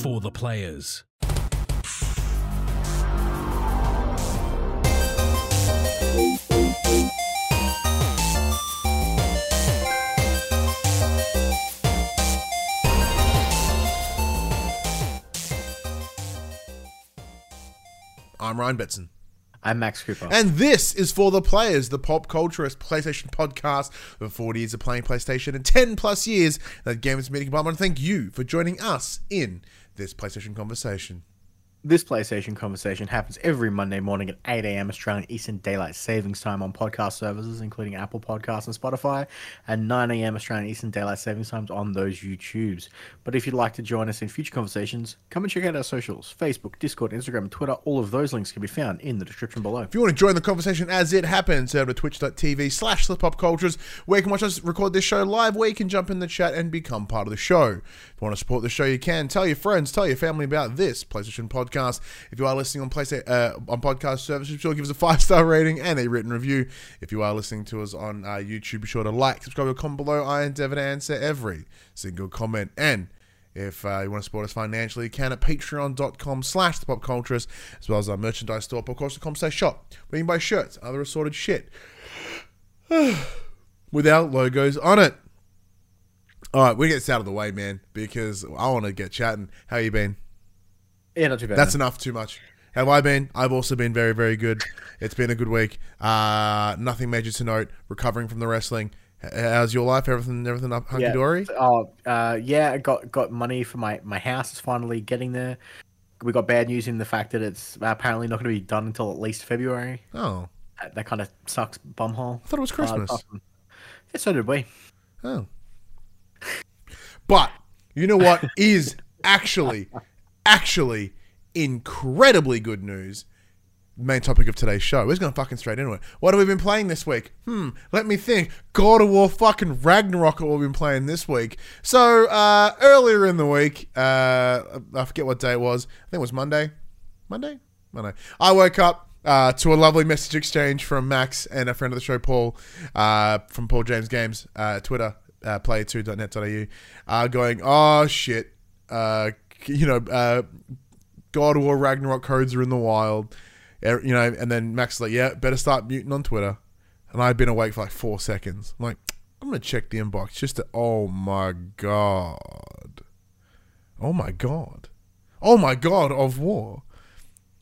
For the players. I'm Ryan Betson. I'm Max Cooper. And this is For the Players, the pop culturist PlayStation podcast for 40 years of playing PlayStation and 10 plus years that gamers meeting. I want to thank you for joining us in this PlayStation conversation. This PlayStation conversation happens every Monday morning at 8 a.m. Australian Eastern Daylight Savings Time on podcast services, including Apple Podcasts and Spotify, and 9 a.m. Australian Eastern Daylight Savings Times on those YouTubes. But if you'd like to join us in future conversations, come and check out our socials Facebook, Discord, Instagram, Twitter. All of those links can be found in the description below. If you want to join the conversation as it happens, head over to twitch.tv slash the cultures, where you can watch us record this show live, where you can jump in the chat and become part of the show. If you want to support the show, you can. Tell your friends, tell your family about this PlayStation podcast. If you are listening on PlayStation uh, on podcast services, be sure to give us a five star rating and a written review. If you are listening to us on uh, YouTube, be sure to like, subscribe, or comment below. I endeavor to answer every single comment. And if uh, you want to support us financially, you can at patreon.com slash the pop as well as our merchandise store, popculture.com slash shop, where you can buy shirts, other assorted shit without logos on it. All right, we get this out of the way, man, because I want to get chatting. How you been? Yeah, not too bad. That's enough. Too much. Have I been? I've also been very, very good. It's been a good week. Uh, nothing major to note. Recovering from the wrestling. How's your life? Everything, everything up hunky yeah. dory? Oh, uh, yeah, I got got money for my my house is finally getting there. We got bad news in the fact that it's apparently not going to be done until at least February. Oh, That, that kind of sucks, bumhole. I thought it was Christmas. Uh, yeah, so did we. Oh. But you know what is actually, actually incredibly good news? Main topic of today's show. We're just going fucking straight into it. What have we been playing this week? Hmm, let me think. God of War fucking Ragnarok, what we've been playing this week. So, uh, earlier in the week, uh, I forget what day it was. I think it was Monday. Monday? Monday. I woke up uh, to a lovely message exchange from Max and a friend of the show, Paul, uh, from Paul James Games, uh, Twitter, uh, player2.net.au, uh, going, oh shit, uh, you know, uh, God War Ragnarok codes are in the wild, Er- you know, and then Max like, yeah, better start muting on Twitter. And I'd been awake for like four seconds. I'm like, I'm gonna check the inbox just to, oh my god, oh my god, oh my god of war.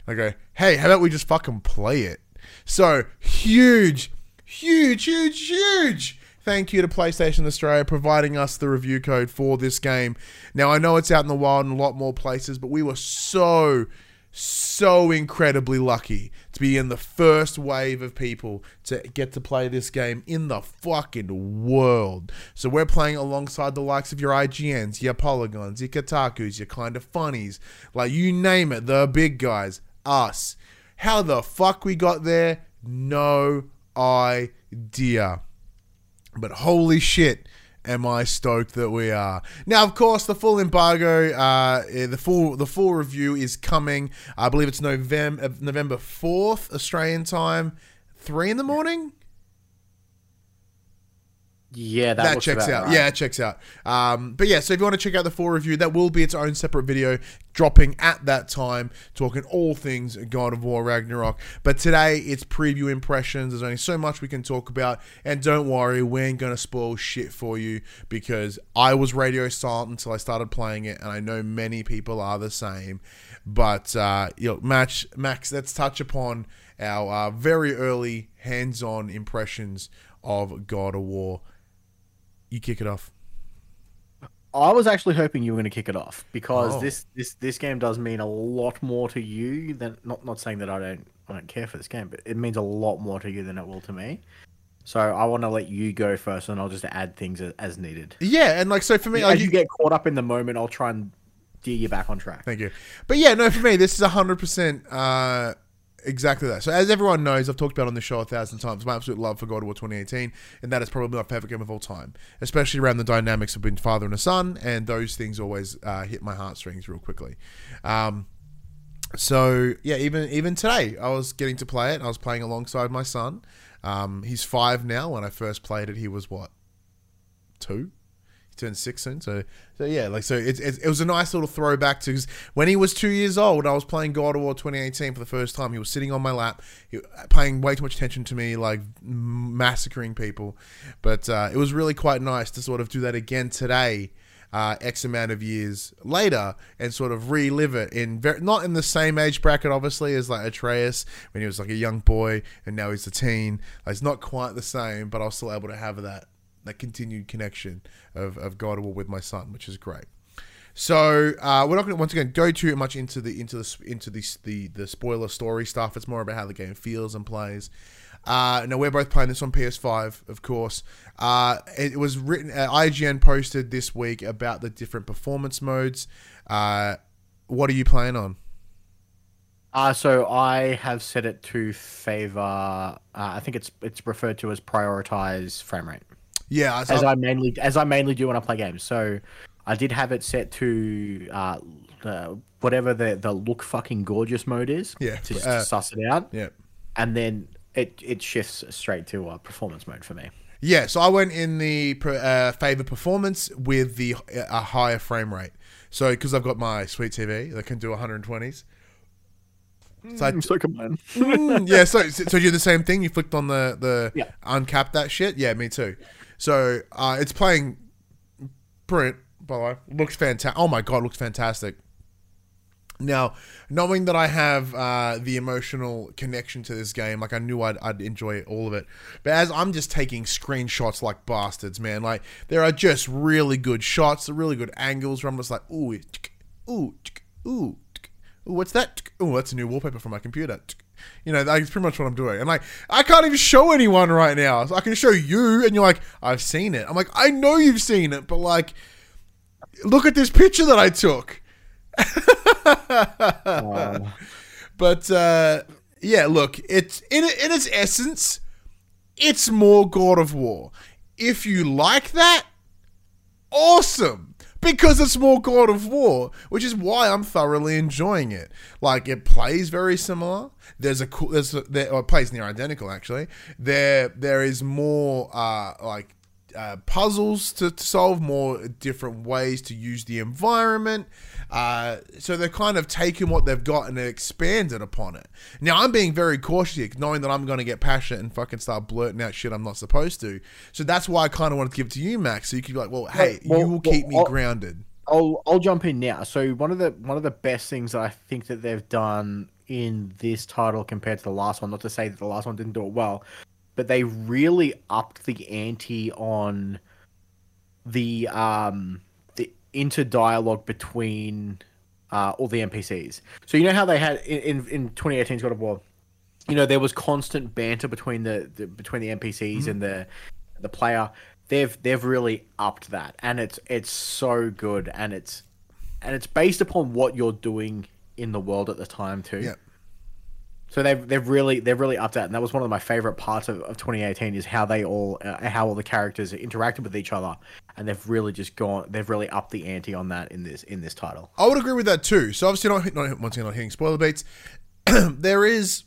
I go, hey, how about we just fucking play it? So huge, huge, huge, huge. Thank you to PlayStation Australia providing us the review code for this game. Now I know it's out in the wild in a lot more places, but we were so, so incredibly lucky to be in the first wave of people to get to play this game in the fucking world. So we're playing alongside the likes of your IGNs, your Polygons, your Kotakus, your Kinda Funnys, like you name it, the big guys, us. How the fuck we got there? No idea. But holy shit, am I stoked that we are. Now, of course, the full embargo, uh, eh, the full the full review is coming. I believe it's November November fourth Australian time, three in the morning. Yeah, that, That, checks out. right. Yeah, it checks out. Um, but yeah, so if you want to check out the full review, that will be its own separate video dropping at that time, talking all things God of War Ragnarok. But today it's preview impressions. There's only so much we can talk about, and don't worry, we ain't gonna spoil shit for you because I was radio silent until I started playing it, and I know many people are the same. But uh, you know, match Max, let's touch upon our uh, very early hands-on impressions of God of War. You kick it off. I was actually hoping you were going to kick it off because Oh. this this this game does mean a lot more to you than not not saying that I don't I don't care for this game, but it means a lot more to you than it will to me. So I want to let you go first, and I'll just add things as, as needed. Yeah, and like so for me, like As you get caught up in the moment, I'll try and steer you back on track. Thank you. But yeah, no, for me, this is hundred percent uh, exactly that. So as everyone knows, I've talked about on the show a thousand times, my absolute love for God of War 2018, and that is probably my favorite game of all time. Especially around the dynamics of being father and a son, and those things always uh, hit my heartstrings real quickly. Um, so yeah, even even today, I was getting to play it. I was playing alongside my son. Um, he's five now. When I first played it, he was what two. Turned six soon. So, so yeah, like so it's, it's it was a nice little throwback to when he was two years old. I was playing God of War 2018 for the first time. He was sitting on my lap, he, paying way too much attention to me, like massacring people. But uh, it was really quite nice to sort of do that again today. Uh, X amount of years later, and sort of relive it in very, not in the same age bracket, obviously, as like Atreus when he was like a young boy, and now he's a teen. Like, it's not quite the same, but I was still able to have that that continued connection of, of God War with my son, which is great. So uh, we're not going to once again go too much into the into the into the, the the spoiler story stuff. It's more about how the game feels and plays. Uh, now we're both playing this on PS5, of course. Uh, it was written. Uh, IGN posted this week about the different performance modes. Uh, what are you playing on? Uh, so I have set it to favor. Uh, I think it's it's referred to as prioritize frame rate. Yeah, as I mainly as I mainly do when I play games. So I did have it set to uh, the, whatever the the look fucking gorgeous mode is. Yeah, to just uh, suss it out. Yeah, and then it it shifts straight to uh, performance mode for me. Yeah, so I went in the uh, favor performance with the a higher frame rate. So because I've got my sweet TV that can do 120s. So, I, mm, so come on. mm, yeah, so so you do the same thing. You flicked on the the yeah. uncap that shit. Yeah, me too. So uh, it's playing print. By the way, looks fantastic. Oh my god, looks fantastic. Now, knowing that I have uh, the emotional connection to this game, like I knew I'd, I'd enjoy all of it. But as I'm just taking screenshots like bastards, man, like there are just really good shots, really good angles where I'm just like, ooh, ooh, ooh, ooh, what's that? Ooh, that's a new wallpaper for my computer. You know, that's pretty much what I'm doing. And like, I can't even show anyone right now. So I can show you, and you're like, I've seen it. I'm like, I know you've seen it, but like, look at this picture that I took But uh, yeah, look, it's in in its essence, it's more God of War. If you like that, awesome. Because it's more God of War, which is why I'm thoroughly enjoying it. Like it plays very similar. There's a cool. There's a, there, or it plays near identical actually. There there is more uh, like uh, puzzles to, to, solve, more different ways to use the environment. Uh, so they're kind of taken what they've got and expanded upon it. Now I'm being very cautious here, knowing that I'm going to get passionate and fucking start blurting out shit I'm not supposed to. So that's why I kind of wanted to give it to you, Max. So you could be like, well, hey, well, you will keep me I'll, grounded. I'll I'll jump in now. So one of the one of the best things I think that they've done in this title compared to the last one, not to say that the last one didn't do it well, but they really upped the ante on the um into dialogue between uh, all the NPCs. So you know how they had in in, in 2018's God of War, you know there was constant banter between the, the between the NPCs mm-hmm. and the the player. They've they've really upped that, and it's it's so good, and it's and it's based upon what you're doing in the world at the time too. So they've they've really they've really upped that, and that was one of my favorite parts of, of 2018 is how they all uh, how all the characters interacted with each other, and they've really just gone they've really upped the ante on that in this in this title. I would agree with that too. So obviously not, not once again not hitting spoiler beats. there is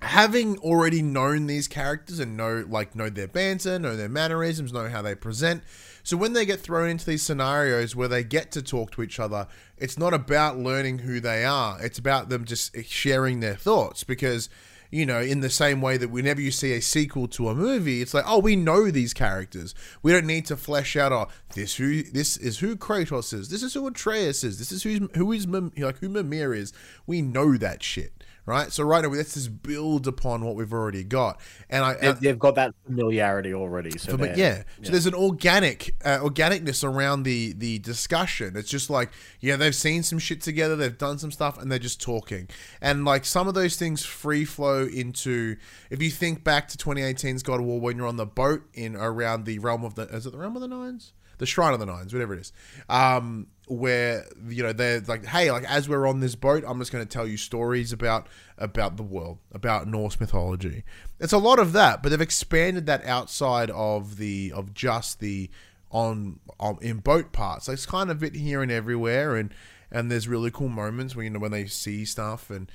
having already known these characters and know like know their banter, know their mannerisms, know how they present. So when they get thrown into these scenarios where they get to talk to each other, it's not about learning who they are. It's about them just sharing their thoughts because you know, in the same way that whenever you see a sequel to a movie, it's like, oh, we know these characters. We don't need to flesh out, oh, this who this is who Kratos is. This is who Atreus is. This is who's who is like who Mimir is. We know that shit right? So right now, let's just build upon what we've already got, and I they've, they've got that familiarity already. So yeah. yeah, so there's an organic uh, organicness around the the discussion. It's just like yeah, they've seen some shit together, they've done some stuff, and they're just talking, and like some of those things free flow into. If you think back to 2018's God of War, when you're on the boat in around the realm of the is it the realm of the nines? The Shrine of the Nines, whatever it is, um, where you know they're like, hey, like as we're on this boat, I'm just going to tell you stories about about the world, about Norse mythology. It's a lot of that, but they've expanded that outside of the of just the on, on in boat parts. So it's kind of bit here and everywhere, and and there's really cool moments when you know when they see stuff, and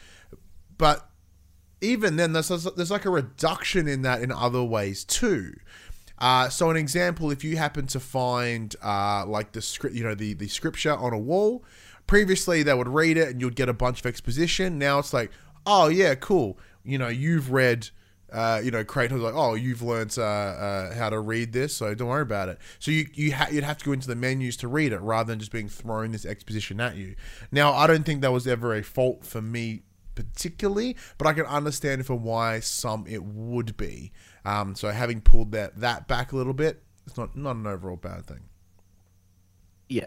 but even then, there's there's like a reduction in that in other ways too. Uh, so an example, if you happen to find uh, like the script, you know, the the scripture on a wall. Previously, they would read it and you'd get a bunch of exposition. Now it's like, oh yeah, cool. You know, you've read. Uh, you know, Kratos like, oh, you've learnt uh, uh, how to read this, so don't worry about it. So you you ha- you'd have to go into the menus to read it rather than just being thrown this exposition at you. Now, I don't think that was ever a fault for me particularly, but I can understand for why some it would be. Um, so having pulled that that back a little bit, it's not not an overall bad thing. Yeah.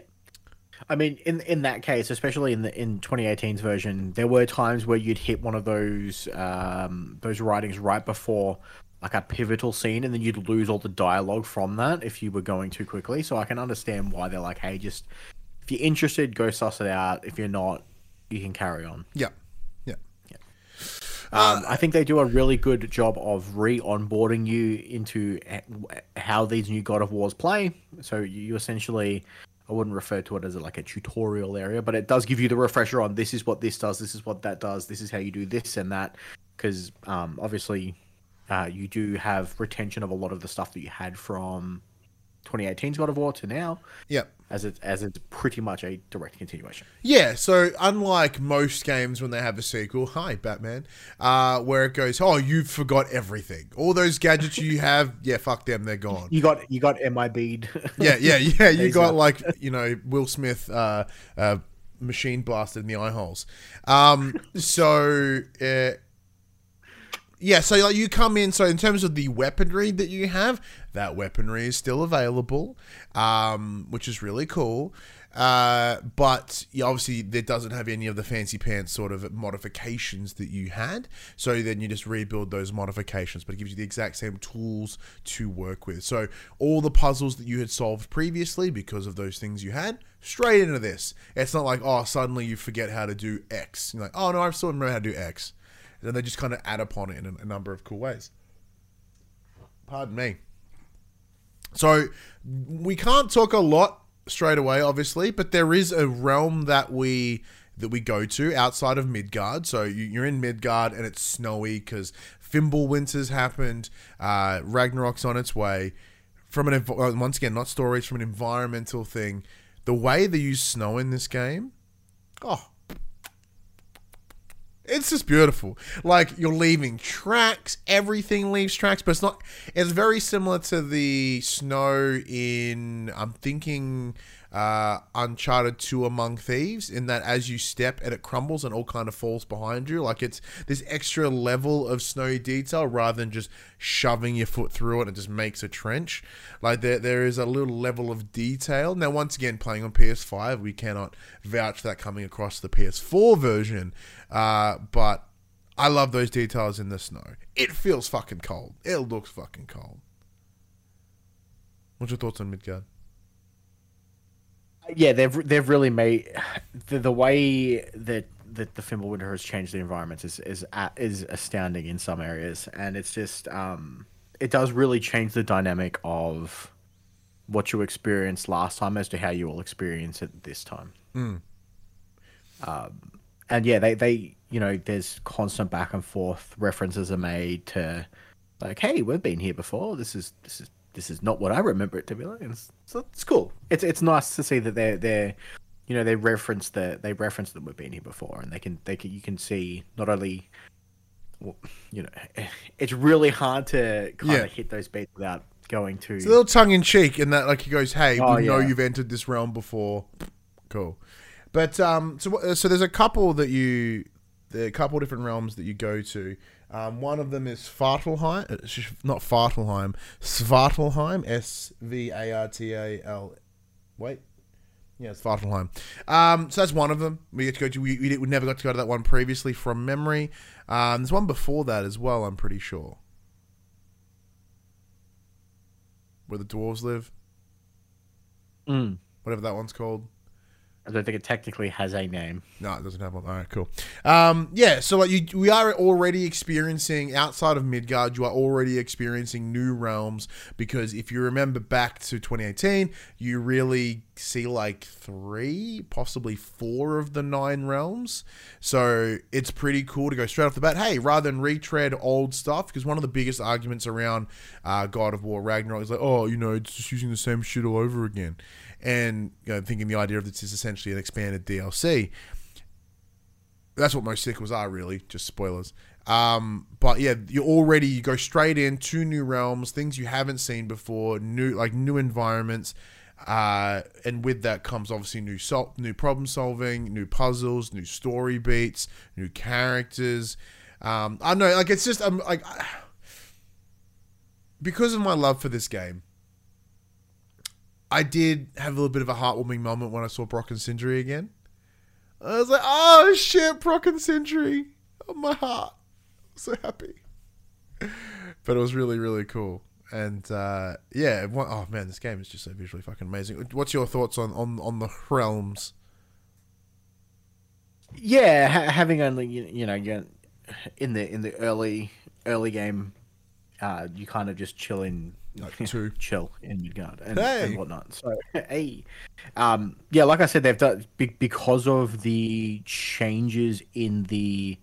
I mean, in in that case, especially in the in 2018's version, there were times where you'd hit one of those um, those writings right before like a pivotal scene, and then you'd lose all the dialogue from that if you were going too quickly. So I can understand why they're like, "Hey, just if you're interested, go suss it out. If you're not, you can carry on." Yeah, yeah. Um, I think they do a really good job of re-onboarding you into how these new God of Wars play. So you essentially, I wouldn't refer to it as like a tutorial area, but it does give you the refresher on this is what this does, this is what that does, this is how you do this and that. Because um, obviously, uh, you do have retention of a lot of the stuff that you had from 2018's God of War to now, Yeah. As it as it's pretty much a direct continuation. Yeah, so unlike most games when they have a sequel, hi Batman, uh, where it goes, oh, you forgot everything. All those gadgets you have, yeah, fuck them, they're gone. You got you got MIB'd. Yeah, yeah, yeah. You got like you know Will Smith uh, uh, machine blasted in the eye holes. Um, so uh, yeah, so like you come in. So in terms of the weaponry that you have, that weaponry is still available, um, which is really cool. Uh, but obviously, it doesn't have any of the fancy pants sort of modifications that you had. So then you just rebuild those modifications, but it gives you the exact same tools to work with. So all the puzzles that you had solved previously because of those things you had, straight into this. It's not like, oh, suddenly you forget how to do X. You're like, oh, no, I still remember how to do X. And then they just kind of add upon it in a, a number of cool ways. Pardon me. So we can't talk a lot straight away, obviously, but there is a realm that we that we go to outside of Midgard. So you, you're in Midgard and it's snowy because Fimbulwinter's happened. Uh, Ragnarok's on its way. From an uh, once again, not stories from an environmental thing. The way they use snow in this game, oh, it's just beautiful. Like you're leaving tracks, everything leaves tracks, but it's not. It's very similar to the snow in. I'm thinking uh, Uncharted Two Among Thieves, in that as you step and it crumbles and all kind of falls behind you. Like it's this extra level of snowy detail rather than just shoving your foot through it and just makes a trench. Like there, there is a little level of detail. Now, once again, playing on PS5, we cannot vouch for that coming across the PS4 version. Uh, but I love those details in the snow. It feels fucking cold. It looks fucking cold. What's your thoughts on Midgard? Yeah, they've they've really made the, the way that that the Fimbulwinter has changed the environment is is is astounding in some areas, and it's just um it does really change the dynamic of what you experienced last time as to how you will experience it this time. Um, and yeah, they they you know there's constant back and forth. References are made to like, hey, we've been here before. This is this is this is not what I remember it to be like. And so it's cool. It's it's nice to see that they're they're you know they reference the they reference that we've been here before, and they can they can you can see not only well, you know it's really hard to kind Yeah. of hit those beats without going to It's a little tongue in cheek in that, like he goes, "Hey, Oh, we know you've entered this realm before." Cool, but um, so what- so there's a couple that you, a couple different realms that you go to. Um, one of them is Fartelheim, uh, not Fartelheim, Svartalheim, S V A R T A L. Wait, yeah, it's Svartalheim. Um, so that's one of them. We get to go to. We, we never got to go to that one previously from memory. Um, there's one before that as well. I'm pretty sure. Where the dwarves live Mm. whatever that one's called. I don't think it technically has a name. No, it doesn't have one. All right, cool. Um, yeah, so like you, we are already experiencing outside of Midgard. You are already experiencing new realms because if you remember back to 2018, you really see like three, possibly four of the nine realms. So it's pretty cool to go straight off the bat. Hey, rather than retread old stuff, because one of the biggest arguments around uh, God of War Ragnarok is like, oh, you know, it's just using the same shit all over again and you know, thinking the idea of this is essentially an expanded DLC. That's what most sequels are, really. Just spoilers. Um, but yeah, you already you go straight into new realms, things you haven't seen before, new like new environments, uh, and with that comes obviously new sol- new problem solving, new puzzles, new story beats, new characters. Um, I know, like it's just I'm like because of my love for this game, I did have a little bit of a heartwarming moment when I saw Brok and Sindri again. I was like, oh shit, Brok and Sindri. Oh, my heart. so happy. But it was really, really cool. And uh, yeah, oh man, this game is just so visually fucking amazing. What's your thoughts on, on, on the realms? Yeah, ha- having only you, you know in the in the early early game, uh, you kind of just chill in like two. chill in Midgard and, Hey. and whatnot. So, hey, um, yeah, like I said, they've done because of the changes in the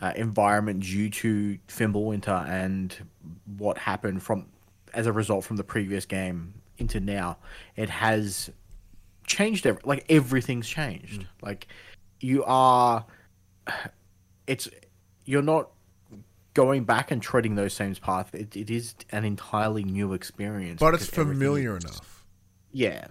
uh, environment due to Fimbulwinter and what happened from as a result from the previous game into now. It has changed. Every, like everything's changed. Like you are, it's you're not going back and treading those same paths, it, it is an entirely new experience. But it's familiar is- enough. Yeah.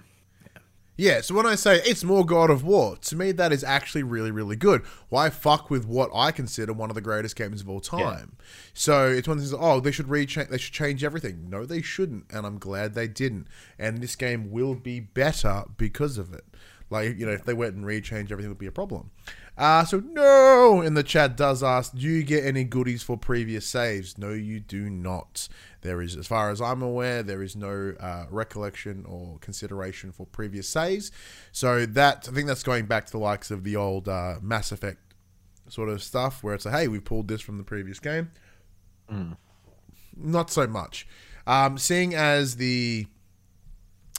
Yeah, so when I say it's more God of War, to me that is actually really, really good. Why fuck with what I consider one of the greatest games of all time? So it's one of these. Oh, they should re they should change everything. No, they shouldn't, and I'm glad they didn't. And this game will be better because of it. Like you know, if they went and re-changed everything, it would be a problem. Uh, so no, in the chat does ask, do you get any goodies for previous saves? No, you do not. There is, as far as I'm aware, there is no uh, recollection or consideration for previous saves. So that I think that's going back to the likes of the old uh, Mass Effect sort of stuff, where it's like, hey, we pulled this from the previous game. Not so much. Um, seeing as the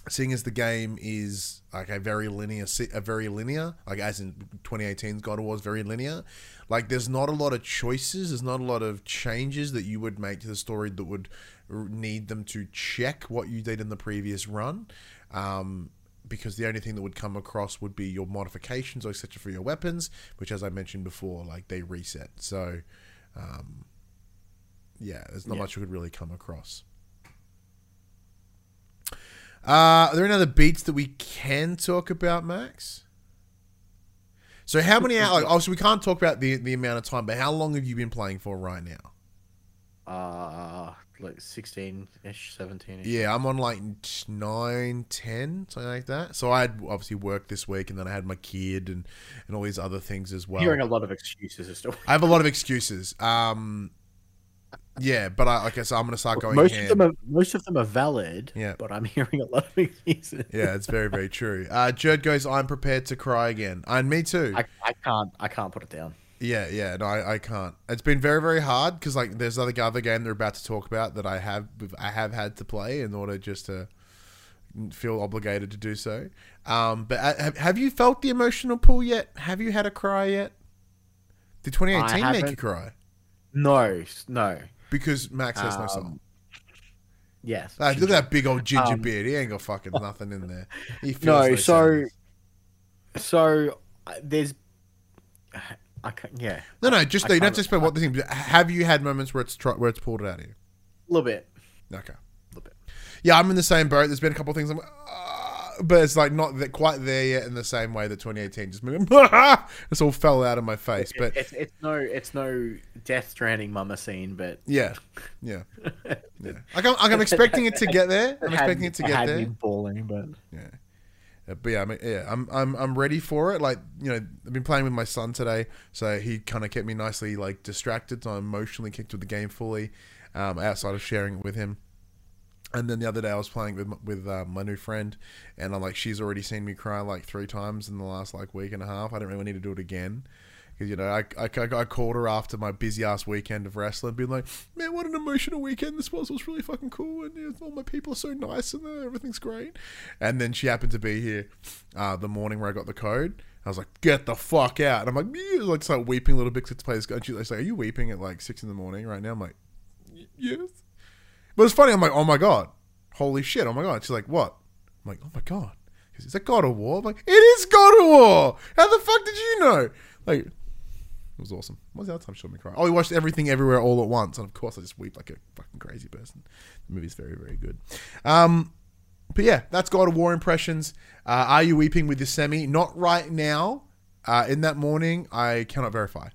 seeing as the game is like a very linear a very linear like as in 2018's god of war is very linear like there's not a lot of choices there's not a lot of changes that you would make to the story that would need them to check what you did in the previous run um, because the only thing that would come across would be your modifications or etc for your weapons which as i mentioned before like they reset so um, yeah there's not Yeah. much you could really come across uh, are there any other beats that we can talk about, Max? So how many hours? Like, obviously, we can't talk about the the amount of time, but how long have you been playing for right now? Uh, like 16 ish, 17 ish. Yeah, I'm on like nine, ten, something like that. So I had obviously worked this week, and then I had my kid and and all these other things as well. Hearing a lot of excuses as to I have a lot of excuses. Um, yeah, but I said, I'm gonna start going. most of them are most of them are valid. Yeah. but I'm hearing a lot of excuses. Yeah, it's very very true. Uh, Jerd goes, I'm prepared to cry again, and me too. I, I can't I can't put it down. Yeah, yeah, no, I, I can't. It's been very, very hard because like there's other other game they're about to talk about that I have I have had to play in order just to feel obligated to do so. Um, but uh, have, have you felt the emotional pull yet? Have you had a cry yet? Did 2018 make you cry? No, no. Because Max has no soul. Um, Yes. Ah, look at that big old ginger um, beard. He ain't got fucking nothing in there. He feels No, no so- sadness. So uh, there's, I can't, yeah, no, no. Just you don't have to explain what the thing. Have you had moments where it's tr- where it's pulled it out of you? a little bit, Okay. a little bit. Yeah, I'm in the same boat. There's been a couple of things, I'm, uh, but it's like not that quite there yet in the same way that 2018 just moved. it's all fell out of my face. But it's it's no it's no Death Stranding mama scene, but yeah, yeah, yeah. Like I'm, I'm expecting it to get there. I'm expecting it to get had there. me bawling, but Yeah. Uh, But yeah, I mean, yeah, I'm I'm I'm ready for it. Like you know, I've been playing with my son today, so he kind of kept me nicely like distracted. So I'm emotionally kicked with the game fully, um, outside of sharing it with him. And then the other day I was playing with with uh, my new friend, and I'm like, she's already seen me cry like three times in the last like week and a half. I don't really need to do it again. Because you know, I, I, I called her after my busy ass weekend of wrestling, being like, "Man, what an emotional weekend this was! It was really fucking cool, and you know, all my people are so nice, and uh, everything's great." And then she happened to be here uh, the morning where I got the code. I was like, "Get the fuck out!" And I'm like, "Yeah," like start weeping a little bit to play this. And she's like, "Are you weeping at like six in the morning right now?" I'm like, "Y- "Yes." But it's funny. I'm like, "Oh my god, holy shit! Oh my god!" She's like, "What?" I'm like, "Oh my god." Is that God of War? I'm like, it is God of War. How the fuck did you know? Like, it was awesome. What was the other time she saw me cry? Oh, we watched Everything Everywhere All at Once, and of course I just weep like a fucking crazy person. The movie's very, very good. Um, but yeah, that's God of War impressions. Uh, are you weeping with the semi? Not right now. Uh, in that morning, I cannot verify.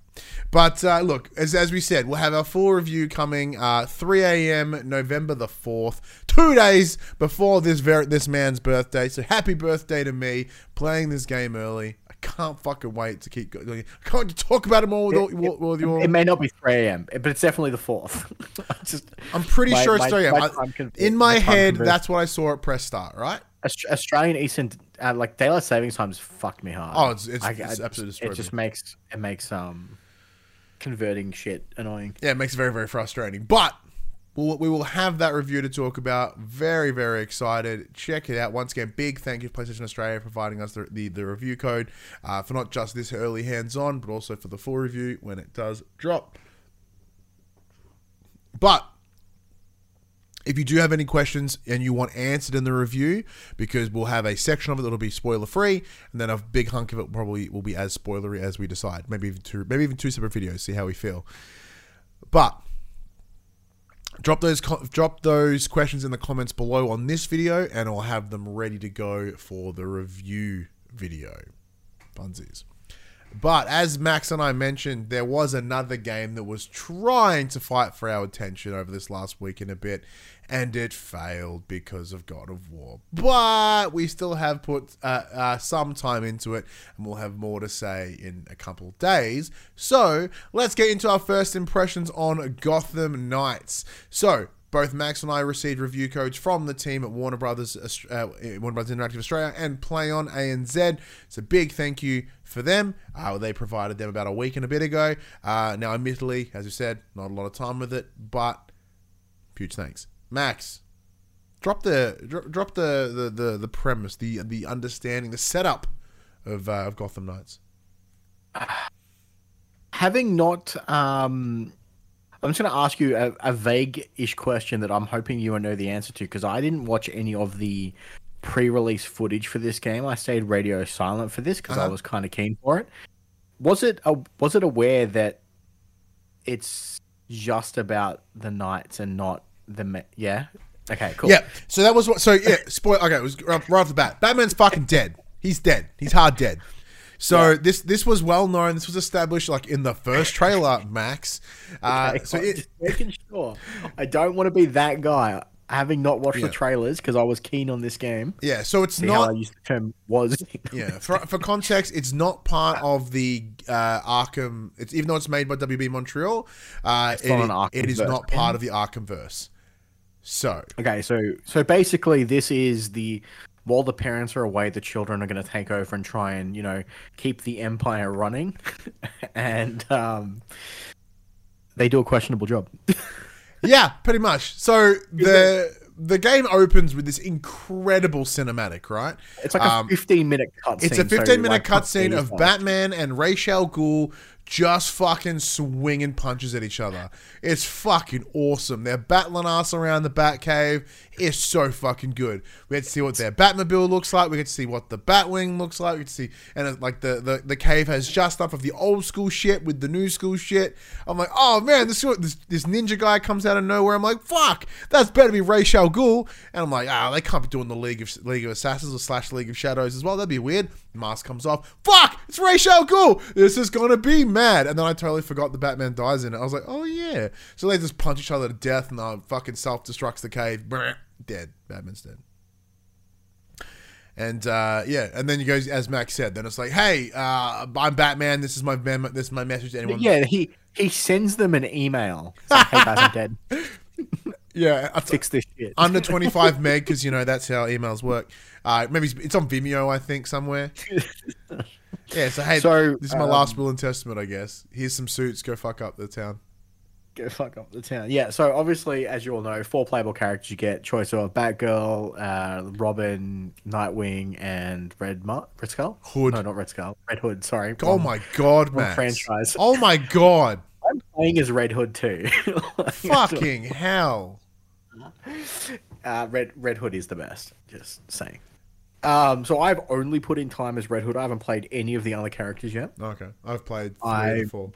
But uh, look, as, as we said, we'll have our full review coming uh, 3 a.m. November the 4th, two days before this ver- this man's birthday. So happy birthday to me, playing this game early. I can't fucking wait to keep going. I can't talk about it more with, all, with, with you all. It may not be 3 a.m., but it's definitely the 4th. Just I'm pretty my- sure it's my- 3 a.m. my I- time con- In my my head, conversion. that's what I saw at press start, right? Aust- Australian Eastern, uh, like daylight savings times, fucked me hard. Oh, it's- it's- I- it's I absolutely It just me. makes it makes um converting shit annoying. Yeah, it makes it very, very frustrating. But we'll, we will have that review to talk about. Very, very excited. Check it out. Once again, big thank you to PlayStation Australia for providing us the, the, the review code uh, for not just this early hands on, but also for the full review when it does drop. But if you do have any questions and you want answered in the review, because we'll have a section of it that'll be spoiler free, and then a big hunk of it probably will be as spoilery as we decide. Maybe even two, maybe even two separate videos. See how we feel. But drop those drop those questions in the comments below on this video, and I'll have them ready to go for the review video. Funsies. But as Max and I mentioned, there was another game that was trying to fight for our attention over this last week in a bit, and it failed because of God of War. But we still have put uh, uh, some time into it, and we'll have more to say in a couple days. So let's get into our first impressions on Gotham Knights. So both Max and I received review codes from the team at Warner Brothers, uh, Warner Brothers Interactive Australia, and Play On ANZ. It's a big thank you for them. Uh, they provided them about a week and a bit ago. Uh, now, admittedly, as you said, not a lot of time with it, but huge thanks, Max. Drop the dro- drop the, the, the, the premise, the the understanding, the setup of uh, of Gotham Knights. Having not, um, I'm just going to ask you a, a vague-ish question that I'm hoping you will know the answer to because I didn't watch any of the pre-release footage for this game. I stayed radio silent for this because I Uh-huh. was kind of keen for it. Was it a, was it aware that it's just about the knights and not the me- yeah? Okay, cool. Yeah. So that was what. So yeah. Spoil. Okay. It was right, right off the bat. Batman's fucking dead. He's dead. He's hard dead. So this this was well known. This was established like in the first trailer, Max. Uh, Okay, so it, just making sure. I don't want to be that guy. Having not watched Yeah. the trailers because I was keen on this game. yeah. So it's how I not. used the term was. Yeah. For, for context, it's not part of the uh, Arkham. It's even though it's made by WB Montreal. Uh, it, not it is not part of the Arkham verse. So Okay, so so basically, this is the while the parents are away, the children are going to take over and try and you know keep the empire running, and um, they do a questionable job. Yeah, pretty much. So the the game opens with this incredible cinematic, right? It's like a Um, 15 minute cutscene. It's a 15 minute cutscene of Batman. Batman and Ra's al Ghul just fucking swinging punches at each other. It's fucking awesome. They're battling ass around the Batcave. It's so fucking good. We get to see what their Batmobile looks like. We get to see what the Batwing looks like. We get to see, and it's like the, the, the cave has just enough of the old school shit with the new school shit. I'm like, oh man, this this, this ninja guy comes out of nowhere. I'm like, fuck, that's better be Ra's al Ghul. And I'm like, ah, they can't be doing the League of League of Assassins or slash League of Shadows as well. That'd be weird. Mask comes off. Fuck, it's Ra's al Ghul. This is gonna be mad. And then I totally forgot the Batman dies in it. I was like, oh yeah. So they just punch each other to death, and uh, fucking self destructs the cave. Dead. Batman's dead. And uh, yeah, and then you goes as Max said. Then it's like, hey, uh, I'm Batman. This is my mem- this is my message to anyone. Yeah, he he sends them an email. Saying, hey, I'm dead. Yeah, I- Fix this shit. under 25 meg because you know that's how emails work. Uh, maybe it's, it's on Vimeo, I think, somewhere. Yeah, so hey, So, this is my um, last will and testament, I guess. Here's some suits. Go fuck up the town. Go fuck up the town. Yeah, so obviously, as you all know, four playable characters you get choice of Batgirl, uh, Robin, Nightwing, and Red Mu- Red Skull. Hood. No, not Red Skull. Red Hood. Sorry. Oh Wrong- my god, man! franchise. Oh my god! I'm playing as Red Hood too. Like, Fucking hell! Uh, Red Red Hood is the best. Just saying. Um, so I've only put in time as Red Hood. I haven't played any of the other characters yet. Okay, I've played three I- the four.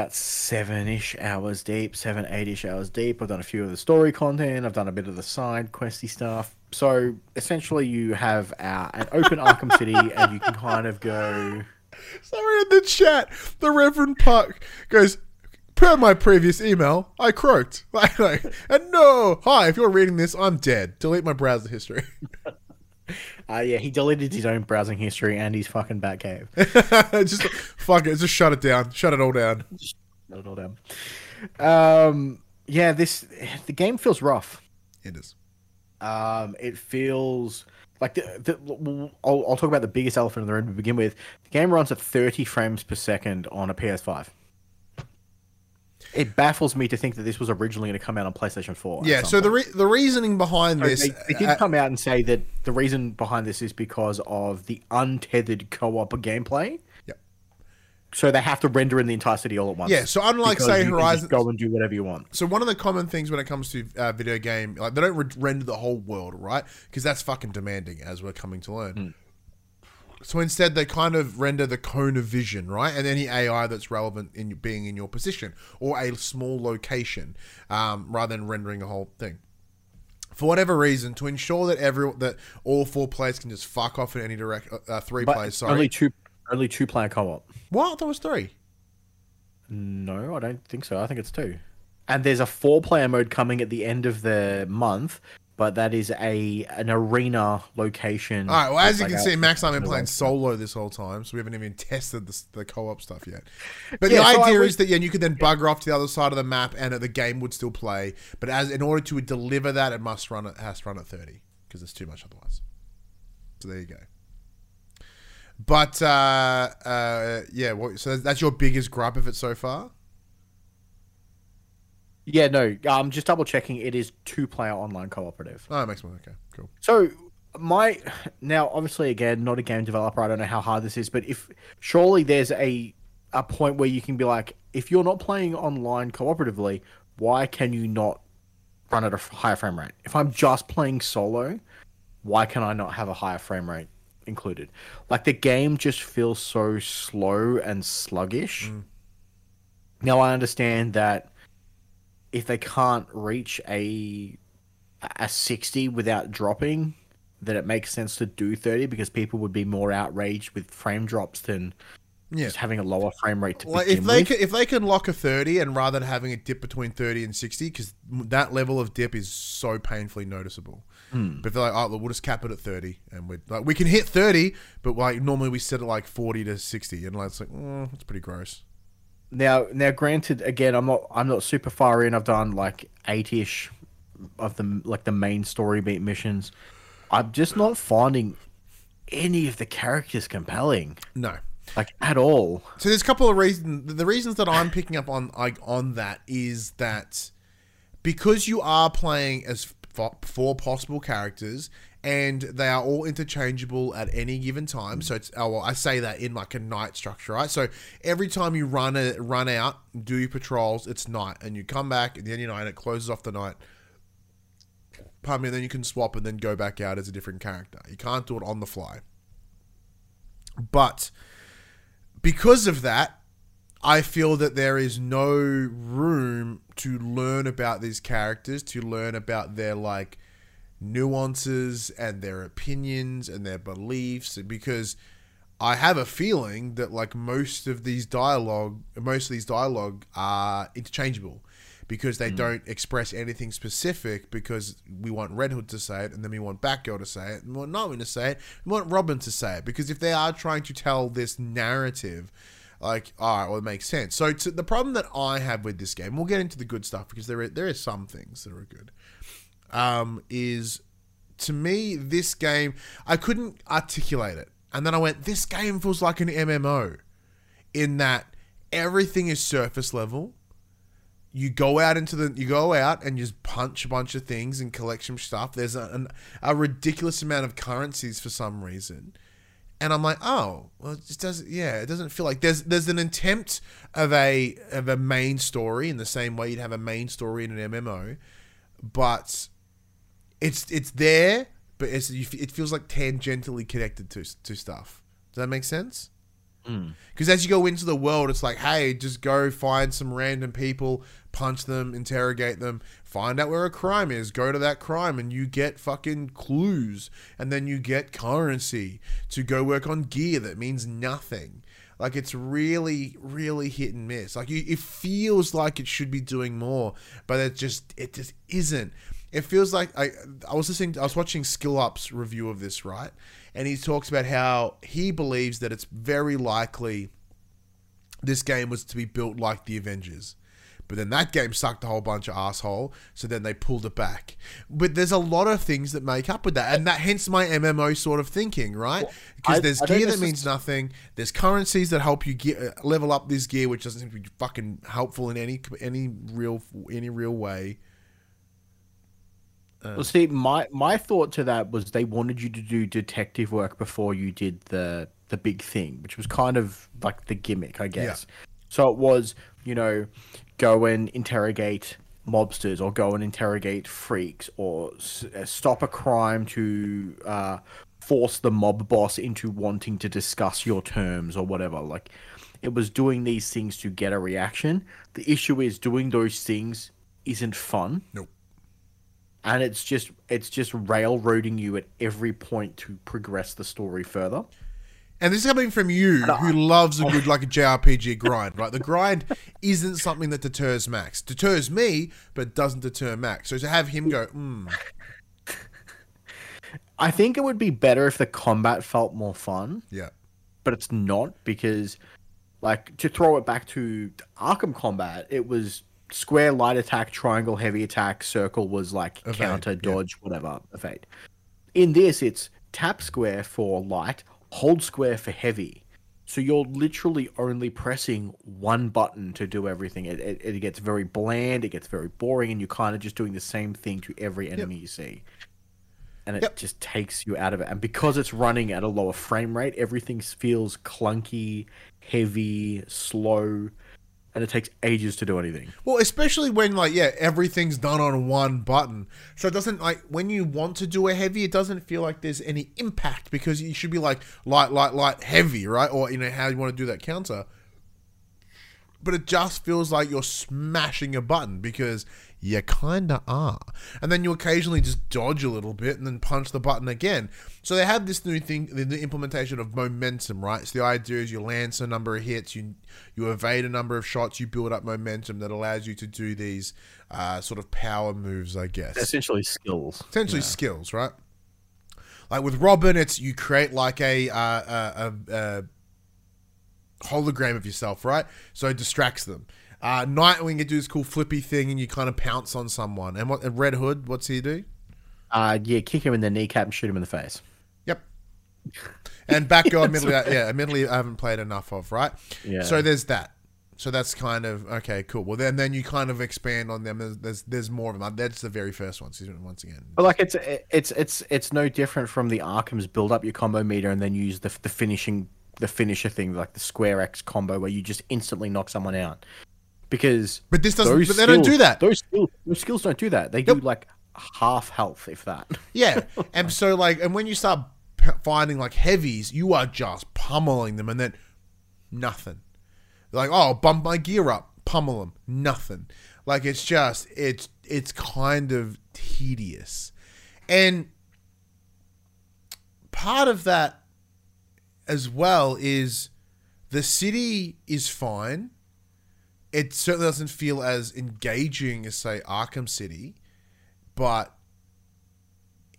About seven-ish hours deep, seven, eight-ish hours deep. I've done a few of the story content. I've done a bit of the side questy stuff. So essentially, you have uh, an open Arkham City, and you can kind of go. Sorry, in the chat, the Reverend Puck goes. Per my previous email, I croaked. Like, like, and no, hi. If you're reading this, I'm dead. Delete my browser history. Uh, yeah, he deleted his own browsing history and his fucking Batcave. just fuck it. Just shut it down. Shut it all down. Shut it all down. Um, yeah, this the game feels rough. It is. Um, it feels like the, the I'll, I'll talk about the biggest elephant in the room to begin with. The game runs at 30 frames per second on a PS5. It baffles me to think that this was originally going to come out on PlayStation 4. Yeah. So the re- the reasoning behind So this, they, they did uh, come out and say that the reason behind this is because of the untethered co-op gameplay. Yep. So they have to render in the entire city all at once. yeah. So unlike say you can just Horizon, go and do whatever you want. so one of the common things when it comes to uh, video game, like they don't re- render the whole world, right? Because that's fucking demanding, as we're coming to learn. Hmm. So instead, they kind of render the cone of vision, right, and any AI that's relevant in being in your position or a small location, um, rather than rendering a whole thing. For whatever reason, to ensure that every that all four players can just fuck off in any direct, uh, uh, three But players. Sorry, only two, only two player co-op. what? That was three. No, I don't think so. I think it's two. And there's a four player mode coming at the end of the month, but that is a an arena location. All right. Well, as you like, can see, Max I've been playing solo this whole time, so we haven't even tested the, the co-op stuff yet. But Yeah, the so idea would- is that yeah, you could then bugger off to the other side of the map, and the game would still play. But as in order to deliver that, it must run it has to run at thirty because it's too much otherwise. So there you go. But uh, uh, yeah, what, so that's your biggest gripe of it so far. Yeah, no. I'm just double checking. It is two player online cooperative. Oh, it makes me okay, cool. So my now, obviously, again, not a game developer. I don't know how hard this is, but if surely there's a a point where you can be like, if you're not playing online cooperatively, why can you not run at a higher frame rate? If I'm just playing solo, why can I not have a higher frame rate included? Like the game just feels so slow and sluggish. Mm. Now I understand that if they can't reach a a 60 without dropping, that it makes sense to do 30 because people would be more outraged with frame drops than Yeah. just having a lower frame rate to Like if they with. can, if they can lock a thirty, and rather than having a dip between thirty and sixty, because that level of dip is so painfully noticeable. Hmm. But they're like, oh, look, we'll just cap it at thirty, and we like we can hit thirty, but like normally we set it like forty to sixty, and like it's like, mm, that's pretty gross. Now, now, granted, again, I'm not, I'm not super far in. I've done like eight-ish of the like the main story beat missions. I'm just not finding any of the characters compelling, No. like at all. So there's a couple of reasons. The reasons that I'm picking up on like on that is that because you are playing as four possible characters and they are all interchangeable at any given time. So it's oh well, I say that in like a night structure, right? So every time you run a run out, do your patrols, it's night, and you come back at the end of night, and it closes off the night. Pardon me, and then you can swap and then go back out as a different character. You can't do it on the fly. But because of that, I feel that there is no room to learn about these characters, to learn about their like nuances and their opinions and their beliefs because I have a feeling that like most of these dialogue most of these dialogue are interchangeable because they mm. don't express anything specific because we want Red Hood to say it and then we want Batgirl to say it and we want Nightwing to say it we want Robin to say it because if they are trying to tell this narrative Like, all right, well, it makes sense. So the problem that I have with this game, we'll get into the good stuff because there are, there is some things that are good. Um, is to me this game I couldn't articulate it, and then I went, this game feels like an MMO, in that everything is surface level. You go out into the you go out and just punch a bunch of things and collect some stuff. There's a, an, a ridiculous amount of currencies for some reason and I'm like, oh, well, it just doesn't. Yeah, it doesn't feel like there's there's an attempt of a of a main story in the same way you'd have a main story in an MMO, but it's it's there, but it's it feels like tangentially connected to to stuff. Does that make sense? Mm. Because as you go into the world, it's like, hey, just go find some random people, punch them, interrogate them, find out where a crime is, go to that crime, and you get fucking clues. And then you get currency to go work on gear that means nothing. Like it's really, really hit and miss. Like it feels like it should be doing more, but it just, it just isn't. It feels like I, I was listening, I was watching Skill Up's review of this, right? And he talks about how he believes that it's very likely this game was to be built like the Avengers. But then that game sucked a whole bunch of asshole, so then they pulled it back. But there's a lot of things that make up with that, and that hence my MMO sort of thinking, right? Because I- there's I gear that means nothing. There's currencies that help you get, uh, level up this gear, which doesn't seem to be fucking helpful in any any real any real way. Well, see, my my thought to that was they wanted you to do detective work before you did the the big thing, which was kind of like the gimmick, I guess. So it was, you know, go and interrogate mobsters, or go and interrogate freaks, or s- uh, stop a crime to uh, force the mob boss into wanting to discuss your terms or whatever. Like, it was doing these things to get a reaction. The issue is doing those things isn't fun Nope. And it's just it's just railroading you at every point to progress the story further. And this is coming from you, who loves a good like a JRPG grind, right? The grind isn't something that deters Max. Deters me, but doesn't deter Max. So to have him go, mm, I think it would be better if the combat felt more fun, yeah, but it's not because like to throw it back to Arkham combat, it was square light attack, triangle heavy attack, circle was like Evade, counter, yeah. dodge, whatever, evade. In this it's tap square for light, hold square for heavy. So you're literally only pressing one button to do everything. It, it, it gets very bland, it gets very boring, and you're kind of just doing the same thing to every enemy you see. And it Yep. just takes you out of it. And because it's running at a lower frame rate, everything feels clunky, heavy, slow, and it takes ages to do anything. Well, especially when like yeah, everything's done on one button. So it doesn't like when you want to do a heavy, it doesn't feel like there's any impact because you should be like light, light, light, heavy, right? Or you know how you want to do that counter. But it just feels like you're smashing a button because you kinda are. And then you occasionally just dodge a little bit and then punch the button again. So they have this new thing, the, implementation of momentum, right? So the idea is you land a number of hits, you you evade a number of shots, you build up momentum that allows you to do these uh, sort of power moves, I guess Essentially, skills. essentially skills, right? Like with Robin, it's you create like a uh, a, a, a hologram of yourself, right? So it distracts them. Uh, Nightwing, you do this cool flippy thing, and you kind of pounce on someone. And what and Red Hood, what's he do? Uh, yeah, kick him in the kneecap and shoot him in the face. Yep. And Batgirl, admittedly, I- yeah, admittedly, I haven't played enough of, right? Yeah. So there's that. So that's kind of okay, cool. Well, then then you kind of expand on them. There's there's, there's more of them. That's the very first one. So once again, But like it's it's it's it's no different from the Arkham's build up your combo meter and then use the the finishing the finisher thing like the square X combo where you just instantly knock someone out. Because But this doesn't- but they don't do that. Those skills those skills don't do that. They do like half health if that. Yeah, and so like, and when you start finding like heavies, you are just pummeling them, and then nothing. Like, oh, bump my gear up, pummel them, nothing. Like it's just it's it's kind of tedious, and part of that as well is the city is fine. It certainly doesn't feel as engaging as say Arkham City, but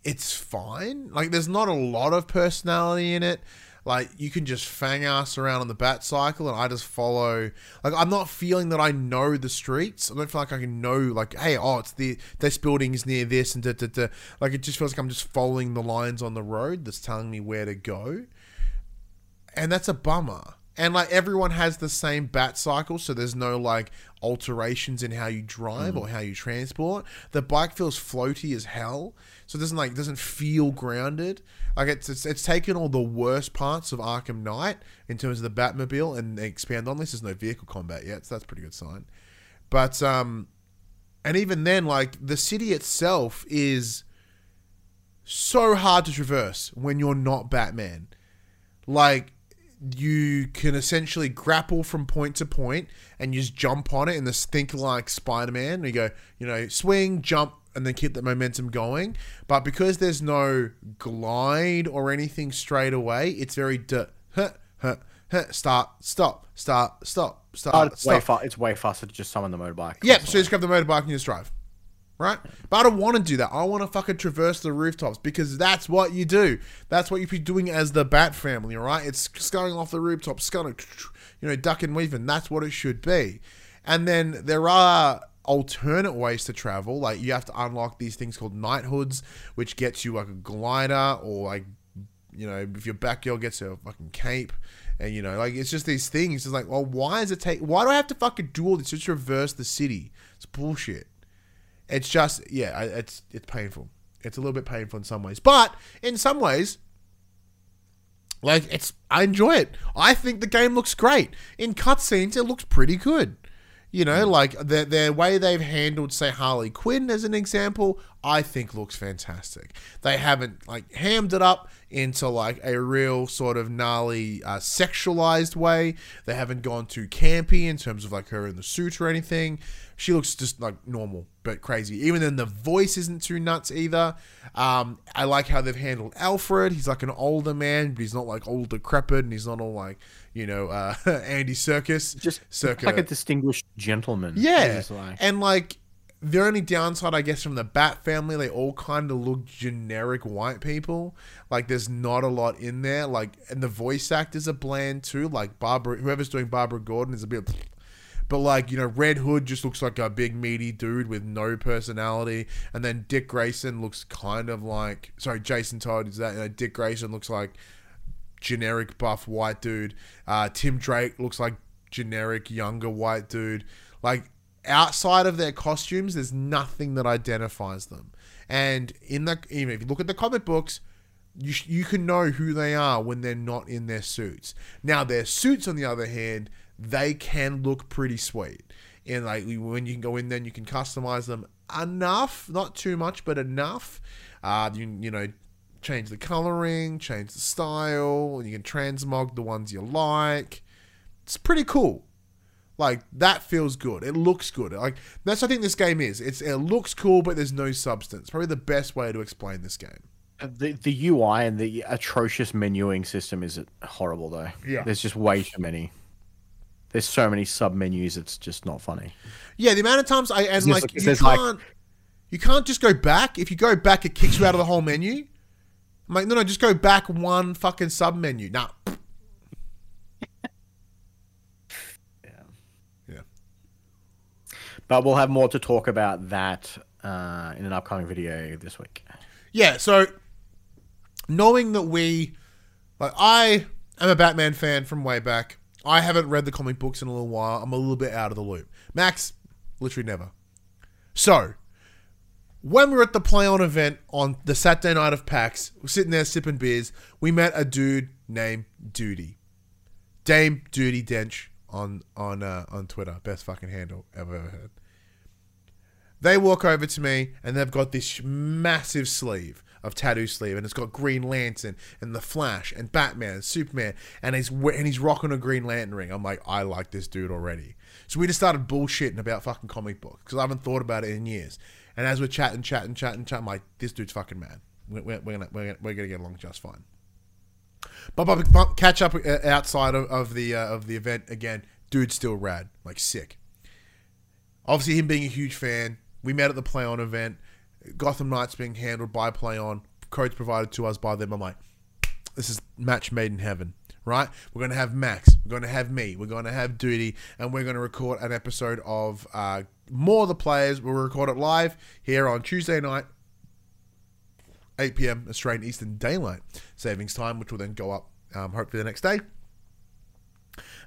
it's fine. Like there's not a lot of personality in it. like you can just fang ass around on the bat cycle and I just follow like I'm not feeling that I know the streets. I don't feel like I can know like, hey, oh it's the this building is near this and da, da, da. like it just feels like I'm just following the lines on the road that's telling me where to go. And that's a bummer. And like everyone has the same bat cycle, so there's no like alterations in how you drive or how you transport. The bike feels floaty as hell, so it doesn't like doesn't feel grounded. Like it's it's, it's taken all the worst parts of Arkham Knight in terms of the Batmobile and expand on this. There's no vehicle combat yet, so that's a pretty good sign. But um, and even then, like the city itself is so hard to traverse when you're not Batman. Like you can essentially grapple from point to point and you just jump on it and this think like Spider-Man. You go, you know, swing, jump, and then keep the momentum going. But because there's no glide or anything straight away, it's very d- huh, huh, huh, start, stop, start, stop, Oh, start, it's way stop. fa- It's way faster to just summon the motorbike. Yep, so you just grab the motorbike and you just drive. Right? But I don't want to do that. I want to fucking traverse the rooftops because that's what you do. That's what you'd be doing as the Bat family, all right? It's going off the rooftops, going, you know, duck and weaving. That's what it should be. And then there are alternate ways to travel. Like you have to unlock these things called knighthoods, which gets you like a glider or like, you know, if your Batgirl gets a fucking cape. And you know, like it's just these things. It's like, well, why does it take? Why do I have to fucking do all this to traverse the city? It's bullshit. It's just, yeah, it's it's painful. It's a little bit painful in some ways, but in some ways, like it's, I enjoy it. I think the game looks great. In cutscenes, it looks pretty good. You know, like the the way they've handled, say, Harley Quinn as an example, I think looks fantastic. They haven't like hammed it up into like a real sort of gnarly uh, sexualized way. They haven't gone too campy in terms of like her in the suit or anything. She looks just like normal but crazy. Even then, the voice isn't too nuts either. Um, I like how they've handled Alfred. He's like an older man, but he's not like old decrepit, and he's not all like you know uh, Andy Serkis. Just Circa. like a distinguished gentleman. Yeah, like- and like the only downside, I guess, from the Bat family, they all kind of look generic white people. Like there's not a lot in there. Like, and the voice actors are bland too. Like Barbara, whoever's doing Barbara Gordon is a bit. But like you know, Red Hood just looks like a big meaty dude with no personality, and then Dick Grayson looks kind of like sorry, Jason Todd is that? You know, Dick Grayson looks like generic buff white dude. Uh, Tim Drake looks like generic younger white dude. Like outside of their costumes, there's nothing that identifies them. And in the even if you look at the comic books, you sh- you can know who they are when they're not in their suits. Now their suits, on the other hand, they can look pretty sweet. And like when you can go in then you can customize them enough, not too much, but enough. Uh, you you know change the coloring, change the style, and you can transmog the ones you like. It's pretty cool. Like that feels good. It looks good. Like that's what I think this game is. It's it looks cool, but there's no substance. Probably the best way to explain this game. Uh, the the UI and the atrocious menuing system is horrible though. Yeah. There's just way too many. There's so many sub menus. It's just not funny. Yeah, the amount of times I and like like- you can't you can't just go back. If you go back, it kicks you out of the whole menu. I'm like, no, no, just go back one fucking sub menu. Nah. Yeah. Yeah. But we'll have more to talk about that uh, in an upcoming video this week. Yeah, so knowing that we like I am a Batman fan from way back. I haven't read the comic books in a little while. I'm a little bit out of the loop. Max, literally never. So, when we were at the Play On event on the Saturday night of PAX, we're sitting there sipping beers, we met a dude named Duty. Dame Duty Dench on on uh, on Twitter. Best fucking handle I've ever heard. They walk over to me and they've got this massive sleeve of tattoo sleeve, and it's got Green Lantern and the Flash and Batman and Superman, and he's and he's rocking a Green Lantern ring. I'm like, I like this dude already. So we just started bullshitting about fucking comic books because I haven't thought about it in years. And as we're chatting, chatting, chatting, chatting, I'm like, this dude's fucking mad. We're, we're, we're gonna we're gonna, we're gonna get along just fine. But, catch up uh, outside of, of the uh, of the event again. Dude's still rad, like sick. Obviously, him being a huge fan, we met at the Play On event. Gotham Knights being handled by Play On, codes provided to us by them. I'm like, this is match made in heaven, right? We're going to have Max, we're going to have me, we're going to have Duty, and we're going to record an episode of uh, More of the Players. We'll record it live here on Tuesday night, 8 p.m. Australian Eastern Daylight Savings Time, which will then go up um, hopefully the next day.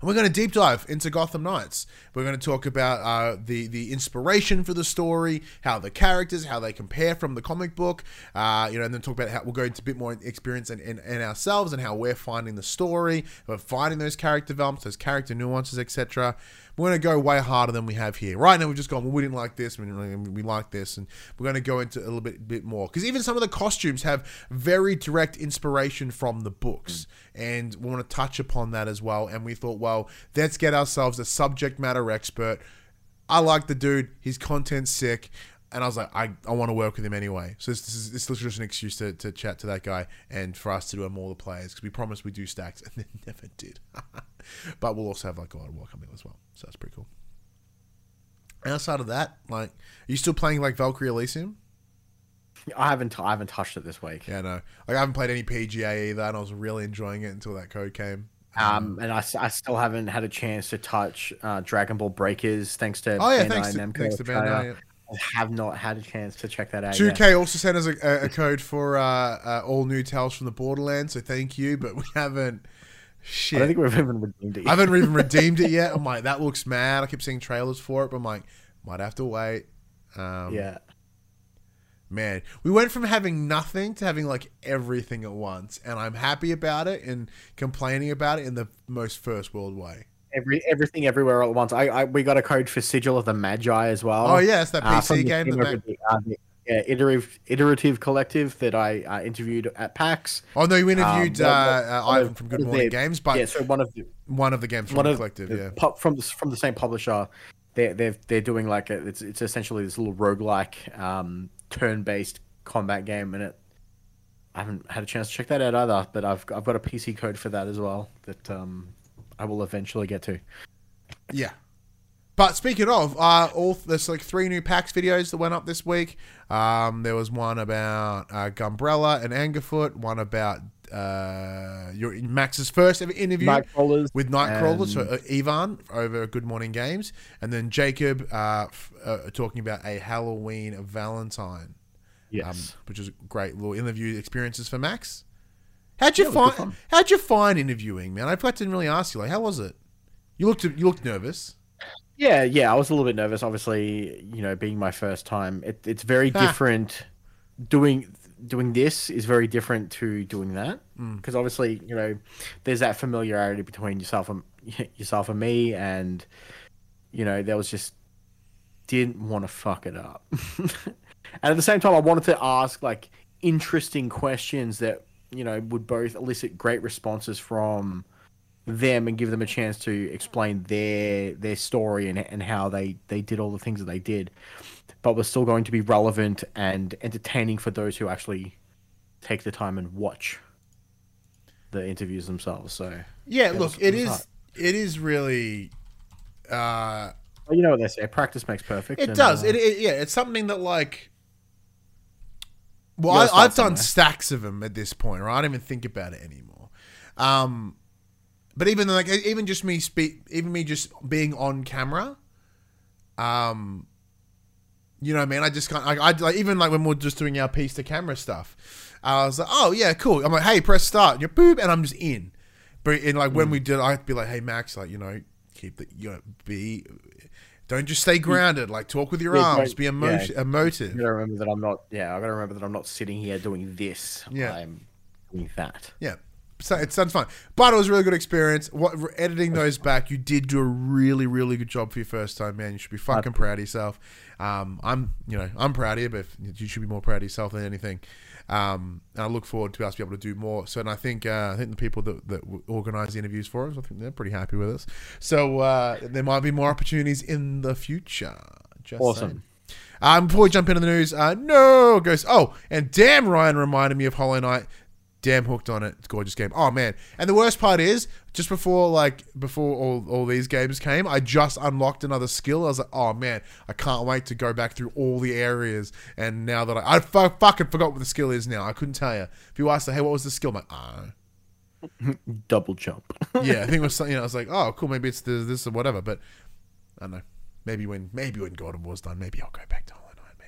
And we're going to deep dive into Gotham Knights. We're going to talk about uh, the the inspiration for the story, how the characters, how they compare from the comic book, uh, you know, and then talk about how we'll go into a bit more experience in, in, in ourselves and how we're finding the story, we're finding those character developments, those character nuances, etc. We're going to go way harder than we have here. Right now, we've just gone, well, we didn't like this, we, we like this, and we're going to go into a little bit, bit more. Because even some of the costumes have very direct inspiration from the books, and we want to touch upon that as well. And we thought, well, let's get ourselves a subject matter expert. I like the dude, his content's sick. And I was like, I, I want to work with him anyway. So this, this is this is just an excuse to, to chat to that guy and for us to do a more the players because we promised we do stacks and then never did. but we'll also have like God of War coming as well, so that's pretty cool. Outside of that, like, are you still playing like Valkyrie Elysium? I haven't I haven't touched it this week. Yeah, no. Like I haven't played any PGA either, and I was really enjoying it until that code came. Um, and I, I still haven't had a chance to touch uh, Dragon Ball Breakers thanks to Oh yeah, Bandai thanks to, Namco thanks to. Bandai. I have not had a chance to check that out. Two yet. K also sent us a, a, code for uh, uh, all new tales from the Borderlands, so thank you. But we haven't. I Shit, don't think we've even redeemed it. I Yet. haven't even redeemed it yet. I'm like, that looks mad. I keep seeing trailers for it, but I'm like, might have to wait. Um, yeah, man, we went from having nothing to having like everything at once, and I'm happy about it and complaining about it in the most first world way. Every everything everywhere all at once. I, I we got a code for Sigil of the Magi as well. Oh yeah, it's that uh, PC the game. That over ma- the, uh, the, yeah, iterative iterative collective that I uh, interviewed at PAX. oh no, you interviewed Um, uh, uh, Ivan from Good Morning their- Games, but yeah, so one of the one of the games from the collective. the Yeah, pu- from the, from the same publisher. They're they're they're doing like a, it's it's essentially this little roguelike um, turn based combat game, and it. I haven't had a chance to check that out either, but I've I've got a PC code for that as well that um, I will eventually get to. yeah. But speaking of, uh, all there's like three new PAX videos that went up this week. Um, there was one about uh, Gumbrella and Angerfoot, one about uh, your Max's first ever interview Nightcrawlers with Nightcrawler, so and- uh, Ivan over Good Morning Games, and then Jacob uh, f- uh, talking about a Halloween Valentine, Yes. um, which is great little interview experiences for Max. How'd you Yeah, it was good find? How'd you find interviewing, man? I didn't really ask you. Like, how was it? You looked you looked nervous. Yeah, yeah, I was a little bit nervous. Obviously, you know, being my first time, it, it's very Ah. different. Doing doing this is very different to doing that Mm. because obviously, you know, there's that familiarity between yourself and yourself and me, and you know, there was just didn't want to fuck it up. and at the same time, I wanted to ask like interesting questions that you know would both elicit great responses from them and give them a chance to explain their their story and, and how they they did all the things that they did but was still going to be relevant and entertaining for those who actually take the time and watch the interviews themselves so Yeah, it look, was, it, it is hard. it is really uh well, you know what they say practice makes perfect it and, does. uh, It, it yeah, it's something that like well, I, I've done stacks of them at this point, right? I don't even think about it anymore. Um, but even like even just me speak, even me just being on camera, um, you know, what I mean, I just can't. Like, I like even like when we're just doing our piece to camera stuff, I was like, oh yeah, cool. I'm like, hey, press start. And you're boop, and I'm just in. But in like Mm. when we did, I'd be like, hey Max, like you know, keep the you know be. Don't just stay grounded. Like talk with your Yeah, arms. Be emotion, emotive. I gotta remember that I'm not. Yeah, I gotta remember that I'm not sitting here doing this. Yeah. I'm doing that. Yeah. So it sounds fun, but it was a really good experience. What editing those back, you did do a really, really good job for your first time, man. You should be fucking proud of yourself. Um, I'm, you know, I'm proud of you, but you should be more proud of yourself than anything. Um, and I look forward to us be able to do more. So, and I think, uh, I think the people that that organise the interviews for us, I think they're pretty happy with us. So uh, there might be more opportunities in the future. Just Awesome. saying. Um, before we jump into the news, uh, no goes. Oh, and damn, Ryan reminded me of Hollow Knight. Damn hooked on it. It's a gorgeous game. Oh man! And the worst part is, just before like before all, all these games came, I just unlocked another skill. I was like, oh man, I can't wait to go back through all the areas. And now that I I fucking forgot what the skill is now, I couldn't tell you. If you asked, me, hey, what was the skill? I'm like, ah, Double jump. yeah, I think it was something. You know, I was like, oh, cool. Maybe it's this, this or whatever. But I don't know. Maybe when maybe when God of War's done, maybe I'll go back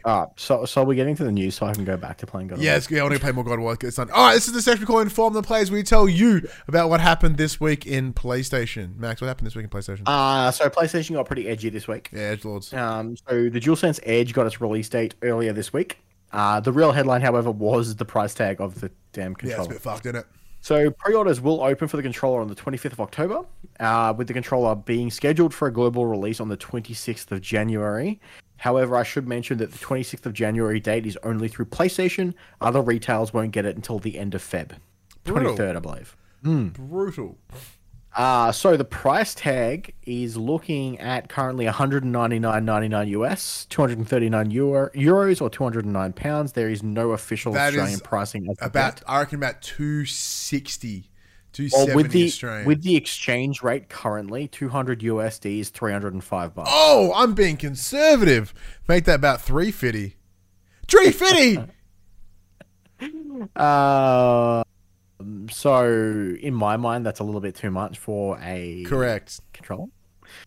to Hollow Knight. Maybe. Uh, so so we're getting to the news, so I can go back to playing God. of Yeah, it's, yeah, I want to play more God of War. It's done. All right, this is the section we call Inform the Players. We tell you about what happened this week in PlayStation. Max, what happened this week in PlayStation? Uh, so PlayStation got pretty edgy this week. yeah, Edge Lords. Um, so the DualSense Edge got its release date earlier this week. Uh, the real headline, however, was the price tag of the damn controller. Yeah, it's a bit fucked, isn't it? So pre-orders will open for the controller on the 25th of October, uh, with the controller being scheduled for a global release on the 26th of January. However, I should mention that the 26th of January date is only through PlayStation. Other retailers won't get it until the end of Feb, Brutal. 23rd, I believe. Brutal. Uh, so the price tag is looking at currently 199.99 US, 239 Euro, euros or 209 pounds. There is no official That is Australian pricing About. I reckon about 260, Well, with the Australian. with the exchange rate currently, 200 USD is 305 bucks. oh, I'm being conservative. Make that about 350. 350. Uh, so in my mind, that's a little bit too much for a Correct. controller.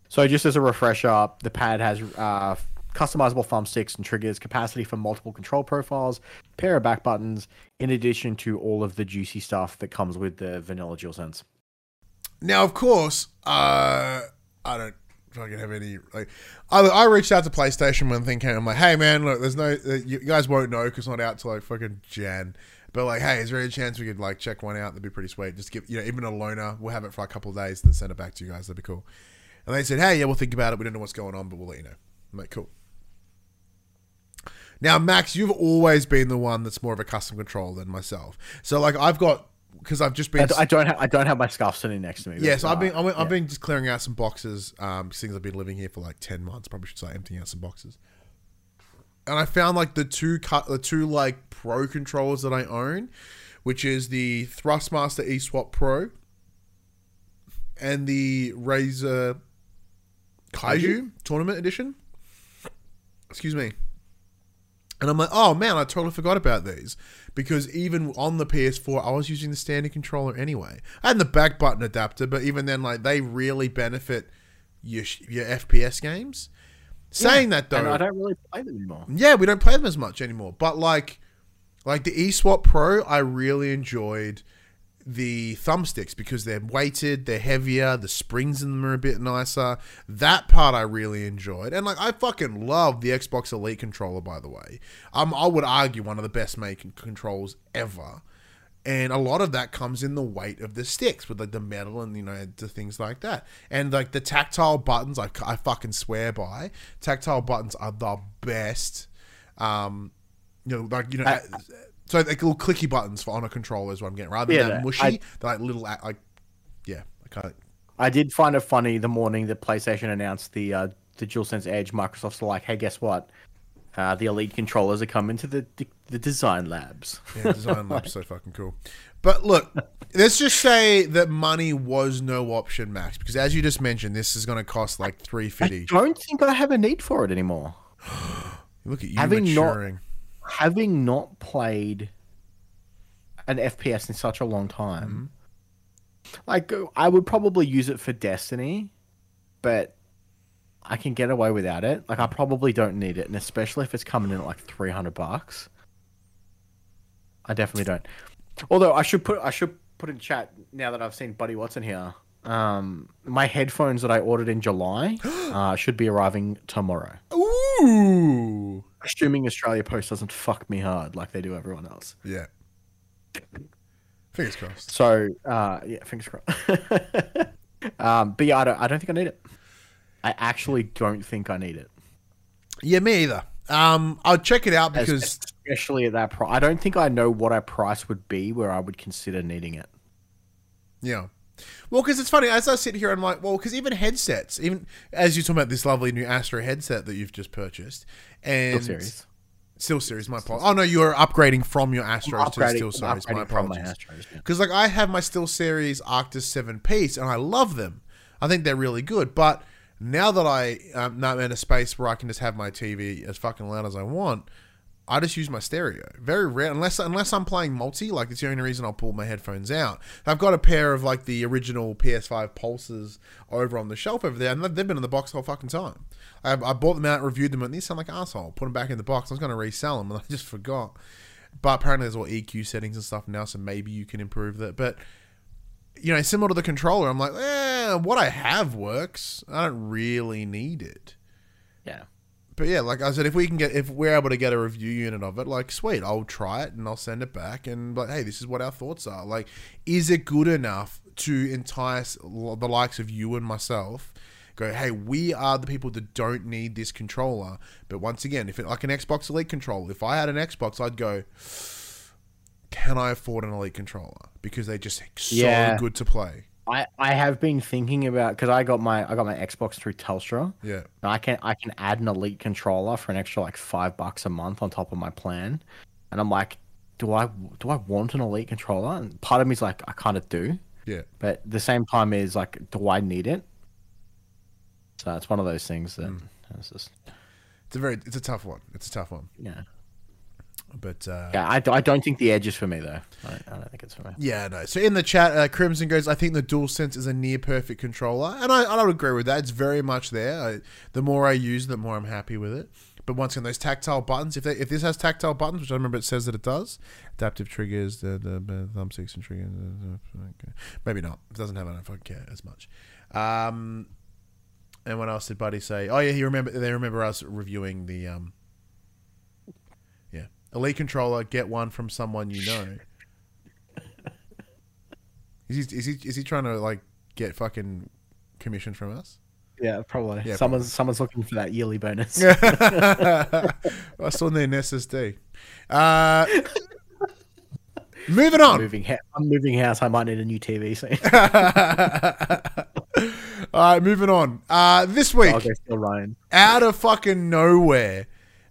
So just as a refresher, the pad has uh, customizable thumbsticks and triggers, capacity for multiple control profiles, pair of back buttons, in addition to all of the juicy stuff that comes with the vanilla DualSense. Now, of course, uh, I don't fucking have any like. I, I reached out to PlayStation when the thing came. I'm like, hey man, look, there's no uh, you guys won't know because it's not out till like fucking Jan. But like, hey, is there any chance we could like check one out? That'd be pretty sweet. Just give you know even a loaner. We'll have it for a couple of days, and then send it back to you guys. That'd be cool. And they said, hey, yeah, we'll think about it. We don't know what's going on, but we'll let you know. I'm like, cool. Now, Max, you've always been the one that's more of a custom control than myself. So like, I've got because I've just been. I, I don't have I don't have my scarf sitting next to me. Yeah, so I've been I've, been- I've yeah. been just clearing out some boxes. Um, things I've been living here for like ten months. Probably should start emptying out some boxes. And I found like the two cut the two like pro controllers that I own, which is the Thrustmaster eSwap Pro and the Razer Raiju Tournament Edition. Excuse me. And I'm like, oh man, I totally forgot about these because even on the PS4, I was using the standard controller anyway. I had the back button adapter, but even then, like they really benefit your your FPS games. Saying that and though, I don't really play them anymore. yeah, we don't play them as much anymore. But like, like the eSwap Pro, I really enjoyed the thumbsticks because they're weighted, they're heavier, the springs in them are a bit nicer. That part I really enjoyed, and like I fucking love the Xbox Elite controller. By the way, um, I would argue one of the best making controls ever. And a lot of that comes in the weight of the sticks with like the metal and you know the things like that. And like the tactile buttons, I, I fucking swear by. Tactile buttons are the best. Um, you know, like you know, I- so like little clicky buttons for on a controller is what I'm getting. Rather Yeah, than mushy, I- they're like little like yeah. I can't. I did find it funny the morning that PlayStation announced the uh, the DualSense Edge. Microsoft's like, hey, guess what? Uh, the Elite controllers are coming to the the, the design labs. Yeah, design lab's so fucking cool. But look, let's just say that money was no option, Max, because as you just mentioned, this is going to cost like three fifty. I don't think I have a need for it anymore. Look at you having not- maturing. Having not played an FPS in such a long time, like I would probably use it for Destiny, but I can get away without it. Like I probably don't need it, and especially if it's coming in at like three hundred bucks. I definitely don't. Although I should put I should put in chat now that I've seen Buddy Watson here. Um, my headphones that I ordered in July uh, should be arriving tomorrow. Ooh, Assuming Australia Post doesn't fuck me hard like they do everyone else. yeah. Fingers crossed. So uh, yeah, fingers crossed. um, but yeah, I don't I don't think I need it. I actually don't think I need it. Yeah, me either. Um, I'll check it out As- because especially at that price. I don't think I know what a price would be where I would consider needing it. Yeah. Well, because it's funny, as I sit here, I'm like, well, because even headsets, even as you're talking about this lovely new Astro headset that you've just purchased, and Still series. Steel Series, my apologies. Oh no, you're upgrading from your Astros to Steel Series. My apologies. Yeah. Because like I have my Steel Series Arctis seven piece, and I love them. I think they're really good. But now that I um, now I'm in a space where I can just have my TV as fucking loud as I want, I just use my stereo. Very rare, unless unless I'm playing multi. Like it's the only reason I'll pull my headphones out. I've got a pair of like the original PS5 Pulses over on the shelf over there, and they've been in the box the whole fucking time. I, I bought them out, reviewed them, and these sound like asshole. Put them back in the box. I was going to resell them, and I just forgot. But apparently, there's all EQ settings and stuff now, so maybe you can improve that. But you know, similar to the controller, I'm like, eh, what I have works. I don't really need it. Yeah. But yeah, like I said, if we can get, if we're able to get a review unit of it, like sweet, I'll try it and I'll send it back and like, hey, this is what our thoughts are. Like, is it good enough to entice the likes of you and myself? Go, hey, we are the people that don't need this controller. But once again, if it like an Xbox Elite controller, if I had an Xbox, I'd go, can I afford an Elite controller because they're just so Yeah. good to play. I, I have been thinking about because I got my I got my Xbox through Telstra. Yeah, And I can I can add an elite controller for an extra like five bucks a month on top of my plan, and I'm like, do I do I want an elite controller? And part of me's like, I kind of do, yeah. but the same time is like, do I need it? So it's one of those things that hmm. it's just It's a very, it's a tough one. It's a tough one. yeah. But uh, Yeah, I, I don't think the edge is for me though. I, I don't think it's for me. Yeah, no. So in the chat, uh, Crimson goes, I think the DualSense is a near perfect controller. And I, I would agree with that. It's very much there. I, the more I use, the more I'm happy with it. But once again, those tactile buttons, if they, if this has tactile buttons, which I remember it says that it does, adaptive triggers, the, the, the thumbsticks and triggers, uh, okay. maybe not. It doesn't have it, I don't fucking care as much. Um, and what else did Buddy say? Oh yeah, he remember. They remember us reviewing the um, yeah, elite controller. Get one from someone you know. Is he, is he is he trying to like get fucking commission from us? Yeah, probably. Yeah, someone's someone's looking for that yearly bonus. I need an SSD. Uh, moving on. moving ha- I'm moving house. I might need a new TV soon. All right, moving on. Uh, this week, I'll still Ryan. out of fucking nowhere,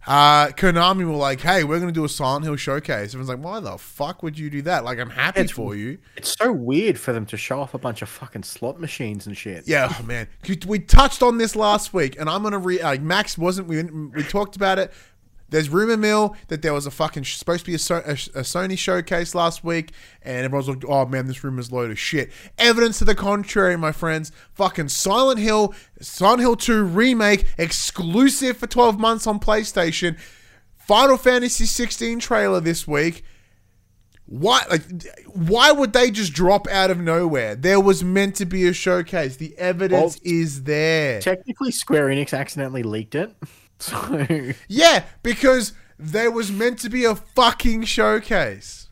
uh, Konami were like, "Hey, we're gonna do a Silent Hill showcase." Everyone's like, "Why the fuck would you do that?" Like, I'm happy It's- for you. It's so weird for them to show off a bunch of fucking slot machines and shit. Yeah, oh, man. We touched on this last week, and I'm gonna re. Like, Max wasn't. We we talked about it. There's rumor mill that there was a fucking supposed to be a, so, a, a Sony showcase last week, and everyone's like, "Oh man, this rumor's load of shit." Evidence to the contrary, my friends. Fucking Silent Hill, Silent Hill 2 remake, exclusive for 12 months on PlayStation. Final Fantasy 16 trailer this week. Why like why would they just drop out of nowhere? There was meant to be a showcase. The evidence Well, is there. Technically, Square Enix accidentally leaked it. So Yeah, because there was meant to be a fucking showcase.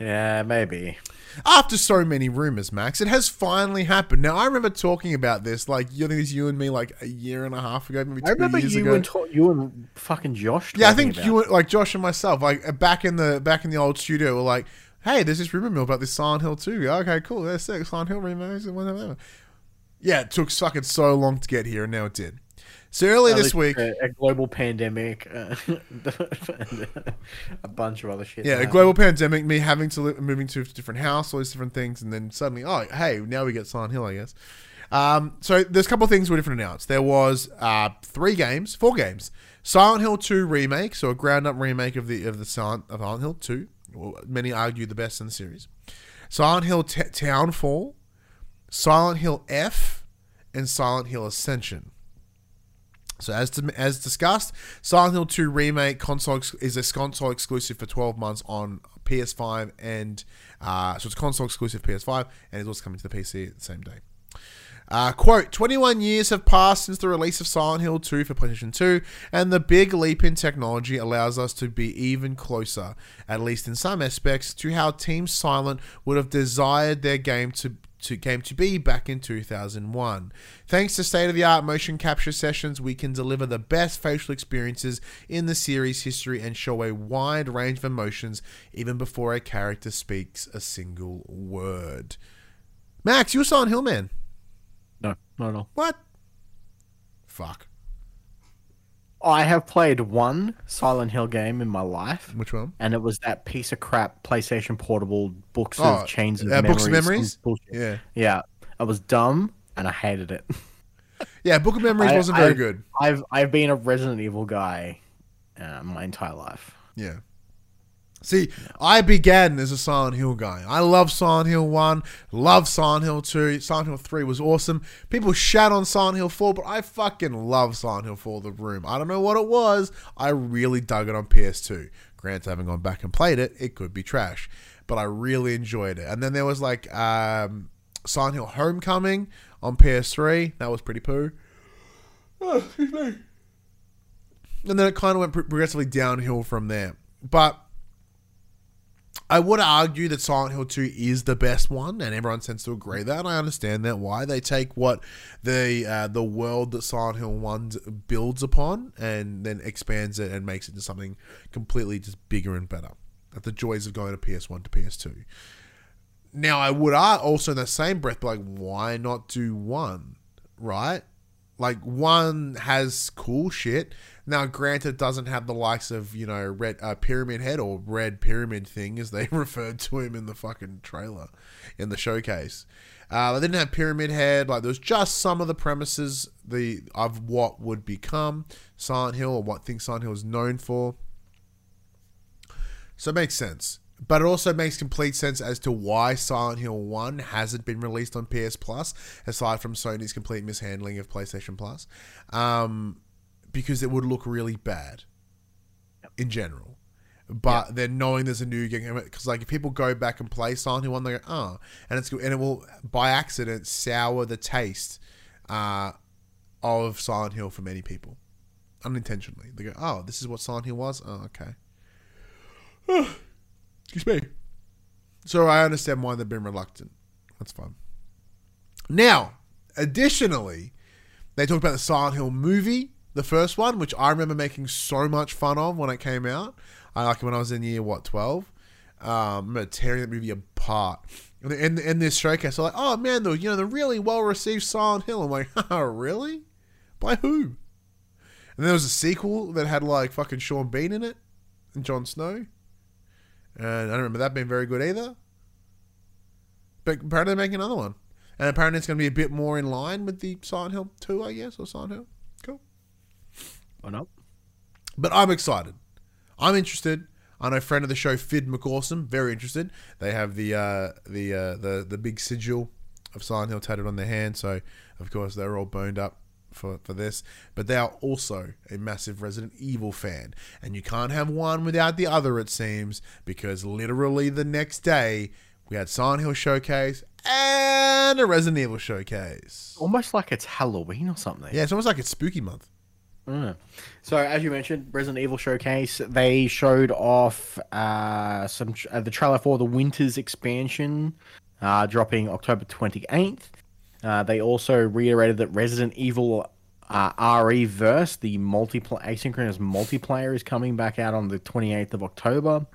yeah, maybe. After so many rumors, Max, it has finally happened. Now I remember talking about this, like you think it's you and me, like a year and a half ago, maybe two I remember years you ago. and to- you and fucking Josh. yeah, I think you, were- like Josh and myself, like back in the back in the old studio, were like, "Hey, there's this rumor mill about this Silent Hill 2. Okay, cool. That's sick. Silent Hill remakes and whatever." Yeah, it took fucking so long to get here, and now it did. So earlier this week, a, a global pandemic, uh, a bunch of other shit. yeah, a global pandemic, me having to live, moving to a different house, all these different things, and then suddenly, oh, hey, now we get Silent Hill, I guess. Um, so there's a couple of things were different announced. There was uh, three games, four games. Silent Hill 2 remake, so a ground up remake of the of the Silent, of Silent Hill 2. Many argue the best in the series. Silent Hill T- Townfall, Silent Hill F, and Silent Hill Ascension. So as to, as discussed, Silent Hill 2 remake console is a console exclusive for 12 months on PS5 and uh, so it's console exclusive PS5 and it's also coming to the PC the same day. Uh, quote, 21 years have passed since the release of Silent Hill 2 for PlayStation 2, and the big leap in technology allows us to be even closer, at least in some aspects, to how Team Silent would have desired their game to to game to be back in 2001. Thanks to state-of-the-art motion capture sessions, we can deliver the best facial experiences in the series history and show a wide range of emotions even before a character speaks a single word. Max, you a Silent Hillman? No, not at all. What? Fuck. I have played one Silent Hill game in my life, Which one? and it was that piece of crap PlayStation Portable books Oh, of chains of uh, memories. Books of Memories? Yeah. Yeah, it was dumb, and I hated it. Yeah, Book of Memories I- wasn't very I- good. I've I've been a Resident Evil guy uh, my entire life. Yeah. See, I began as a Silent Hill guy. I love Silent Hill 1, love Silent Hill 2. Silent Hill 3 was awesome. People shout on Silent Hill 4, but I fucking love Silent Hill 4 The Room. I don't know what it was. I really dug it on PS2. Granted, I haven't gone back and played it. It could be trash. But I really enjoyed it. And then there was like um, Silent Hill Homecoming on PS3. That was pretty poo. Oh, excuse me. And then it kind of went progressively downhill from there. But I would argue that Silent Hill 2 is the best one, and everyone tends to agree that. I understand that why they take what the uh, the world that Silent Hill 1 builds upon and then expands it and makes it into something completely just bigger and better. Like the joys of going to PS1 to PS2. Now, I would also in the same breath be like, why not do one, right? Like one has cool shit. Now, granted, doesn't have the likes of you know red uh, pyramid head or red pyramid thing as they referred to him in the fucking trailer, in the showcase. Uh, they didn't have pyramid head. Like there's just some of the premises the of what would become Silent Hill or what things Silent Hill is known for. So it makes sense. But it also makes complete sense as to why Silent Hill 1 hasn't been released on PS Plus, aside from Sony's complete mishandling of PlayStation Plus. Um, because it would look really bad in general. But then knowing there's a new game, because like if people go back and play Silent Hill 1, they go, oh, and it's and it will by accident sour the taste uh, of Silent Hill for many people, unintentionally. They go, oh, this is what Silent Hill was. Oh, okay. Excuse me. So I understand why they've been reluctant. That's fine. Now, additionally, they talked about the Silent Hill movie, the first one, which I remember making so much fun of when it came out. I like when I was in year what twelve. Um, tearing that movie apart. And in, in this showcase, they're like, "Oh man, the you know the really well received Silent Hill." I'm like, "Oh really? By who?" And then there was a sequel that had like fucking Sean Bean in it and Jon Snow. And I don't remember that being very good either. But apparently they're making another one. And apparently it's going to be a bit more in line with the Silent Hill 2, I guess, or Silent Hill. Cool. Why not? But I'm excited. I'm interested. I know friend of the show, Fid McAwesome, very interested. They have the uh, the uh, the the big sigil of Silent Hill tatted on their hand, so of course they're all boned up for, for this. But they are also a massive Resident Evil fan, and you can't have one without the other, it seems, because literally the next day we had Silent Hill showcase and a Resident Evil showcase. Almost like it's Halloween or something. Yeah, it's almost like it's spooky month. Mm. So, as you mentioned, Resident Evil Showcase, they showed off uh, some uh, the trailer for the Winters expansion, uh, dropping October twenty eighth. Uh, they also reiterated that Resident Evil uh, RE Verse, the multiplayer asynchronous multiplayer, is coming back out on the twenty eighth of October.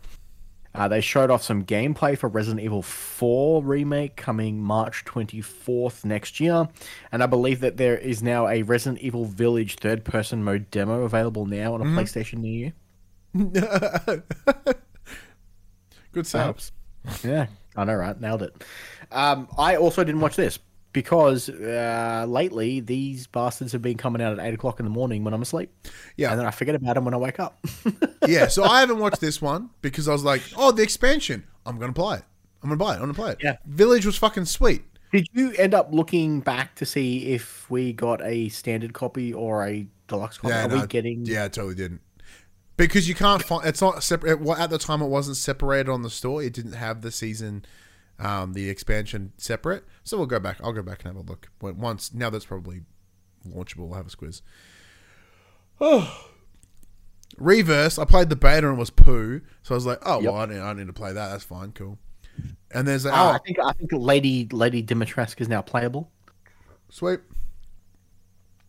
Uh, they showed off some gameplay for Resident Evil 4 remake coming March 24th next year. And I believe that there is now a Resident Evil Village third person mode demo available now on a PlayStation near you. Good setup. Yeah, I know, right? Nailed it. Um, I also didn't watch this because uh, lately these bastards have been coming out at 8 o'clock in the morning when I'm asleep. Yeah. And then I forget about them when I wake up. yeah, so I haven't watched this one because I was like, oh, the expansion. I'm going to play it. I'm going to buy it. I'm going to play it. Yeah. Village was fucking sweet. Did you end up looking back to see if we got a standard copy or a deluxe copy? Yeah, Are no, we getting? yeah, I totally didn't. Because you can't find it's not separate. At the time, it wasn't separated on the store. It didn't have the season, um, the expansion separate. So we'll go back. I'll go back and have a look. When, once now that's probably launchable. We'll have a squiz. Oh, Reverse. I played the beta and it was poo. So I was like, oh Yep. well, I need, I need to play that. That's fine, cool. And there's a, Oh, oh, I think I think Lady Lady Dimitrescu is now playable sweet.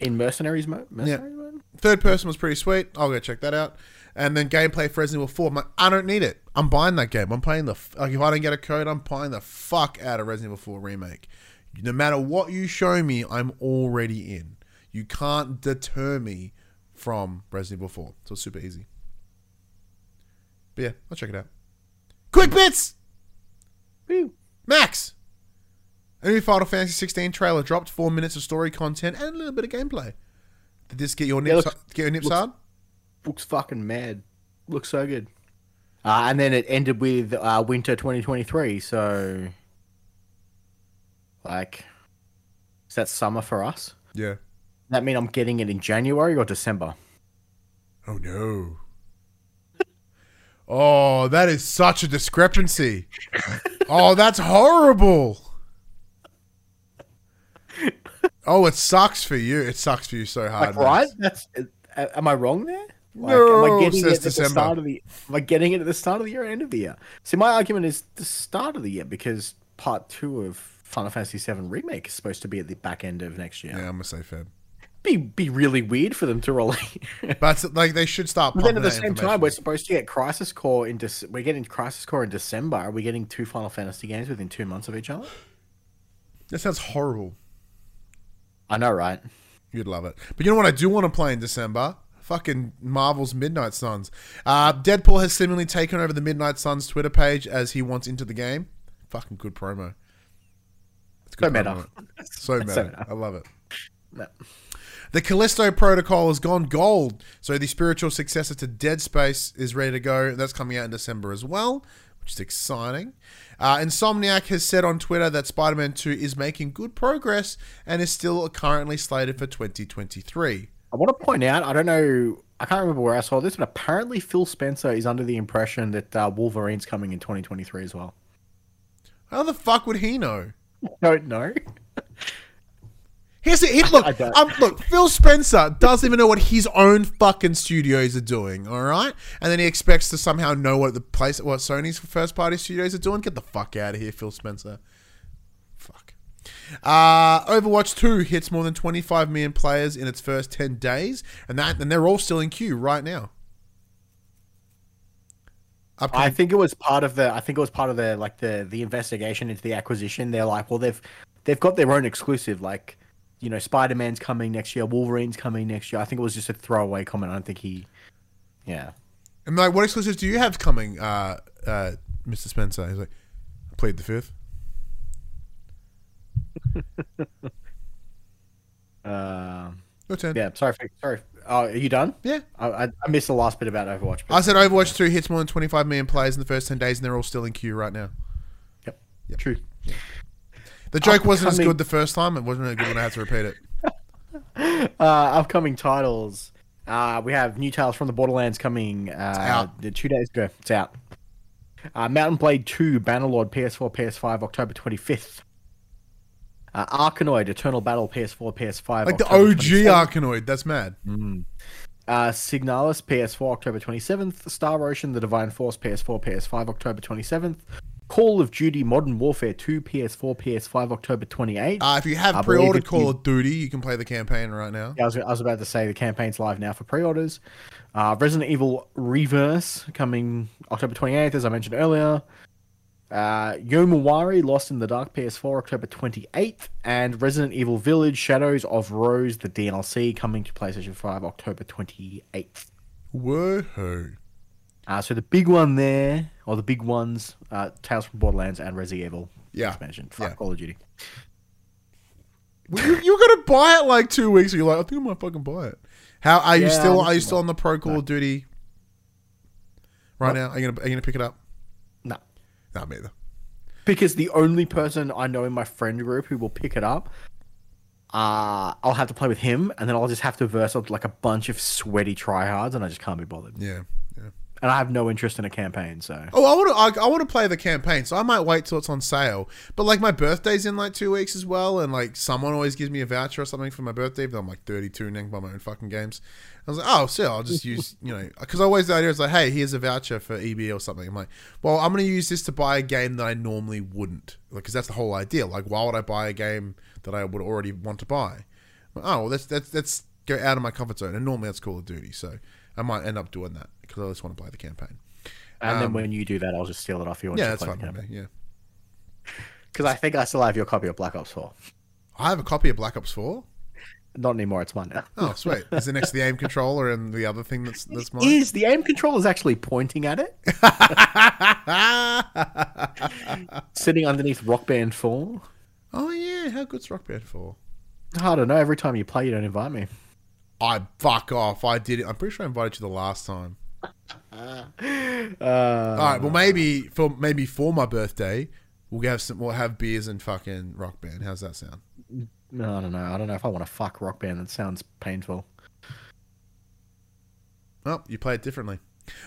in Mercenaries mode. Mercenaries mode. Third person was pretty sweet. I'll go check that out. And then gameplay for Resident Evil 4. I'm like, I don't need it. I'm buying that game. I'm playing the f- like if I don't get a code, I'm buying the fuck out of Resident Evil 4 remake. No matter what you show me, I'm already in. You can't deter me from Resident Evil 4. So it's super easy. But yeah, I'll check it out. Quick bits. Woo. Max. A new Final Fantasy 16 trailer dropped. Four minutes of story content and a little bit of gameplay. Did this get your nips looks- get your nips looks- hard? Looks fucking mad. Looks so good. Uh, and then it ended with uh, winter 2023. So, like, is that summer for us? Yeah. Does That mean I'm getting it in January or December? Oh no. Oh, that is such a discrepancy. oh, that's horrible. Oh, it sucks for you. It sucks for you so hard. Like, right? That's. Am I wrong there? Like, No, am I getting says it at the start of the? Am I getting it at the start of the year or end of the year? See, my argument is the start of the year because part two of Final Fantasy VII remake is supposed to be at the back end of next year. Yeah, I'm gonna say Feb. Be be really weird for them to release. But like they should start. But then at the same time, we're supposed to get Crisis Core in. Dec- we're getting Crisis Core in December. Are we getting two Final Fantasy games within two months of each other? that sounds horrible. I know, right? You'd love it. But you know what I do want to play in December? Fucking Marvel's Midnight Suns. Uh, Deadpool has seemingly taken over the Midnight Suns Twitter page as he wants into the game. Fucking good promo. It's So good meta. So meta. So meta. I love it. No. The Callisto Protocol has gone gold, so the spiritual successor to Dead Space is ready to go. That's coming out in December as well, which is exciting. Uh, Insomniac has said on Twitter that Spider Man 2 is making good progress and is still currently slated for 2023. I want to point out, I don't know, I can't remember where I saw this, but apparently Phil Spencer is under the impression that uh, Wolverine's coming in 2023 as well. How the fuck would he know? I Don't know. Here's the it. Look, um, look. Phil Spencer doesn't even know what his own fucking studios are doing. All right, and then he expects to somehow know what the place, what Sony's first party studios are doing. Get the fuck out of here, Phil Spencer. Uh, Overwatch 2 hits more than 25 million players in its first 10 days, and that and they're all still in queue right now. I think it was part of the. I think it was part of the like the the investigation into the acquisition. They're like, well, they've they've got their own exclusive. Like, you know, Spider Man's coming next year. Wolverine's coming next year. I think it was just a throwaway comment. I don't think he. Yeah. and like, what exclusives do you have coming, uh, uh, Mr. Spencer? He's like, I played the fifth. Uh, Your turn. yeah. Sorry. For, sorry. Oh, are you done? Yeah. I, I, I missed the last bit about Overwatch. but- I said Overwatch 2 hits more than 25 million players in the first 10 days, and they're all still in queue right now. Yep. True. The joke wasn't as Upcoming- good the first time. It wasn't as good when I had to repeat it. Uh, upcoming titles. Uh, we have New Tales from the Borderlands coming. Uh, out. the Two days ago. It's out. Uh, Mount & Blade 2, Bannerlord, PS4, PS5, October 25th. Uh, Arkanoid, Eternal Battle, PS4, PS5. Like the OG 27th. Arkanoid. That's mad. Uh, Signalis, PS4, October 27th. Star Ocean, The Divine Force, PS4, PS5, October 27th. Call of Duty Modern Warfare 2, PS4, PS5, October 28th. Uh, if you have I pre-ordered Call you- of Duty, you can play the campaign right now. Yeah, I was, I was about to say the campaign's live now for pre-orders. Uh, Resident Evil Re:Verse coming October 28th, as I mentioned earlier. Uh, Yomawari Lost in the Dark PS4 October 28th, and Resident Evil Village Shadows of Rose the DLC coming to PlayStation 5 October 28th. Whoa. Uh, so the big one there, or the big ones, uh, Tales from Borderlands and Resident Evil Yeah. expansion. Fuck Yeah. Call of Duty. Well, you, you're gonna buy it like two weeks. You're like, I think I might fucking buy it. How are you still? Are you still on the Pro Call of Duty right What? now? Are you gonna Are you gonna pick it up? Not me because the only person I know in my friend group who will pick it up, uh, I'll have to play with him, and then I'll just have to verse out like a bunch of sweaty tryhards, and I just can't be bothered. Yeah. And I have no interest in a campaign, so Oh, I want to. I, I want to play the campaign, so I might wait till it's on sale. But like my birthday's in like two weeks as well, and like someone always gives me a voucher or something for my birthday. But I'm like 32 and can buy my own fucking games. I was like, oh, so I'll just use you know because always the idea is like, hey, here's a voucher for EB or something. I'm like, well, I'm gonna use this to buy a game that I normally wouldn't, Like, because that's the whole idea. Like, why would I buy a game that I would already want to buy? Like, oh, well, that's that's that's go out of my comfort zone, and normally that's Call of Duty, so I might end up doing that because I just want to play the campaign. and then Um, when you do that, I'll just steal it off you. Yeah, that's fine me. Yeah. Because I think I still have your copy of Black Ops 4. I have a copy of Black Ops 4. Not anymore. It's mine now. Oh, sweet. Is it next to the aim controller and the other thing that's that's mine? Is the aim controller is actually pointing at it, sitting underneath Rock Band 4? oh yeah, how good's Rock Band 4? I don't know. Every time you play, you don't invite me. I fuck off. I did it. I'm pretty sure I invited you the last time. Uh, All right. Well, maybe for maybe for my birthday, we'll have some. We'll have beers and fucking rock band. How's that sound? no, I don't know. I don't know if I want to fuck rock band. That sounds painful. Oh, you play it differently.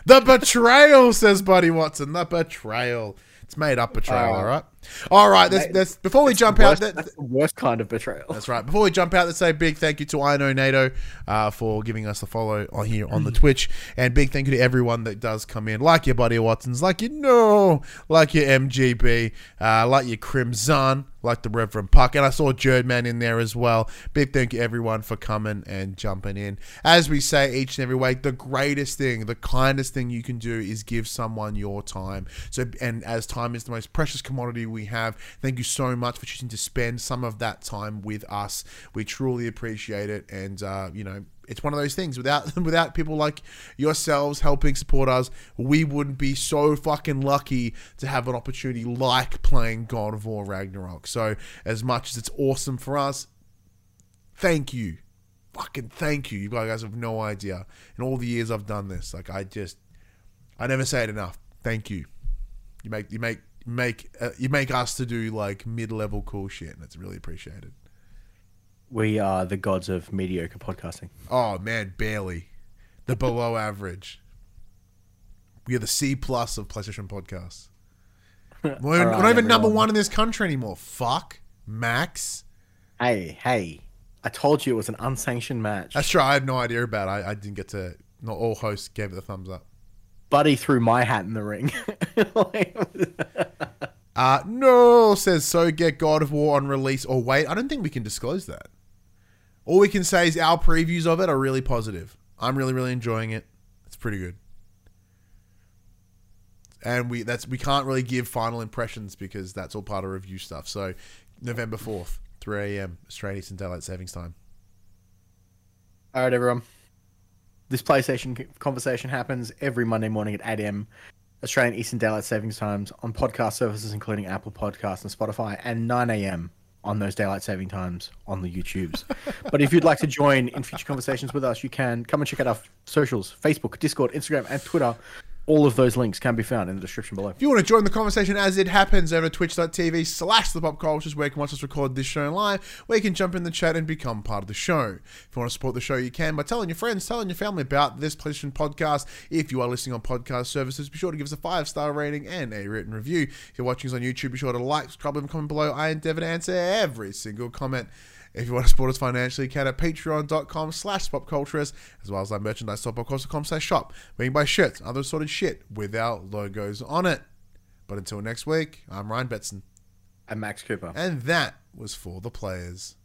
The betrayal, says Buddy Watson. The betrayal. It's made up betrayal, Oh. all right? All right, let's, before we jump Worst- out, that, that's the worst kind of betrayal. That's right. Before we jump out, let's say big thank you to I Know NATO uh, for giving us a follow on here on the Twitch, and big thank you to everyone that does come in, like your buddy Watsons, like your No, like your MGB, uh, like your Crimson, like the Reverend Puck, and I saw Jerdman in there as well. Big thank you everyone for coming and jumping in. As we say each and every week, the greatest thing, the kindest thing you can do is give someone your time. So, and as time is the most precious commodity we have, thank you so much for choosing to spend some of that time with us. We truly appreciate it, and uh, you know. It's one of those things. Without without people like yourselves helping support us, we wouldn't be so fucking lucky to have an opportunity like playing God of War Ragnarok. So, as much as it's awesome for us, thank you, fucking thank you. You guys have no idea. In all the years I've done this, like I just, I never say it enough. Thank you. You make you make make uh, you make us to do like mid level cool shit, and it's really appreciated. We are the gods of mediocre podcasting. Oh man, barely the below average. We are the C plus of PlayStation podcasts. We're, we're not even number one in this country anymore. Fuck Max. Hey, hey! I told you it was an unsanctioned match. That's true. I had no idea about. it. I, I didn't get to. Not all hosts gave it the thumbs up. Buddy threw my hat in the ring. Uh, no, says so. Get God of War on release or wait. I don't think we can disclose that. All we can say is our previews of it are really positive. I'm really, really enjoying it. It's pretty good. And we that's we can't really give final impressions because that's all part of review stuff. So November fourth, three AM, Australian Eastern Daylight Savings Time. All right, everyone. This PlayStation conversation happens every Monday morning at 8 a.m. Australian Eastern Daylight Savings Times on podcast services including Apple Podcasts and Spotify, and 9 a.m. on those daylight saving times on the YouTubes. but if you'd like to join in future conversations with us, you can come and check out our socials: Facebook, Discord, Instagram, and Twitter. All of those links can be found in the description below. If you want to join the conversation as it happens over twitch.tv slash the pop is where you can watch us record this show live, where you can jump in the chat and become part of the show. If you want to support the show, you can by telling your friends, telling your family about this PlayStation podcast. If you are listening on podcast services, be sure to give us a five star rating and a written review. If you're watching us on YouTube, be sure to like, subscribe, and comment below. I endeavor to answer every single comment. If you want to support us financially, you can at patreon.com slash popculturist, as well as our merchandise at popculturist.com slash shop, where you can buy shirts and other sort of shit with our logos on it. But until next week, I'm Ryan Betson, And Max Cooper. and that was for the players.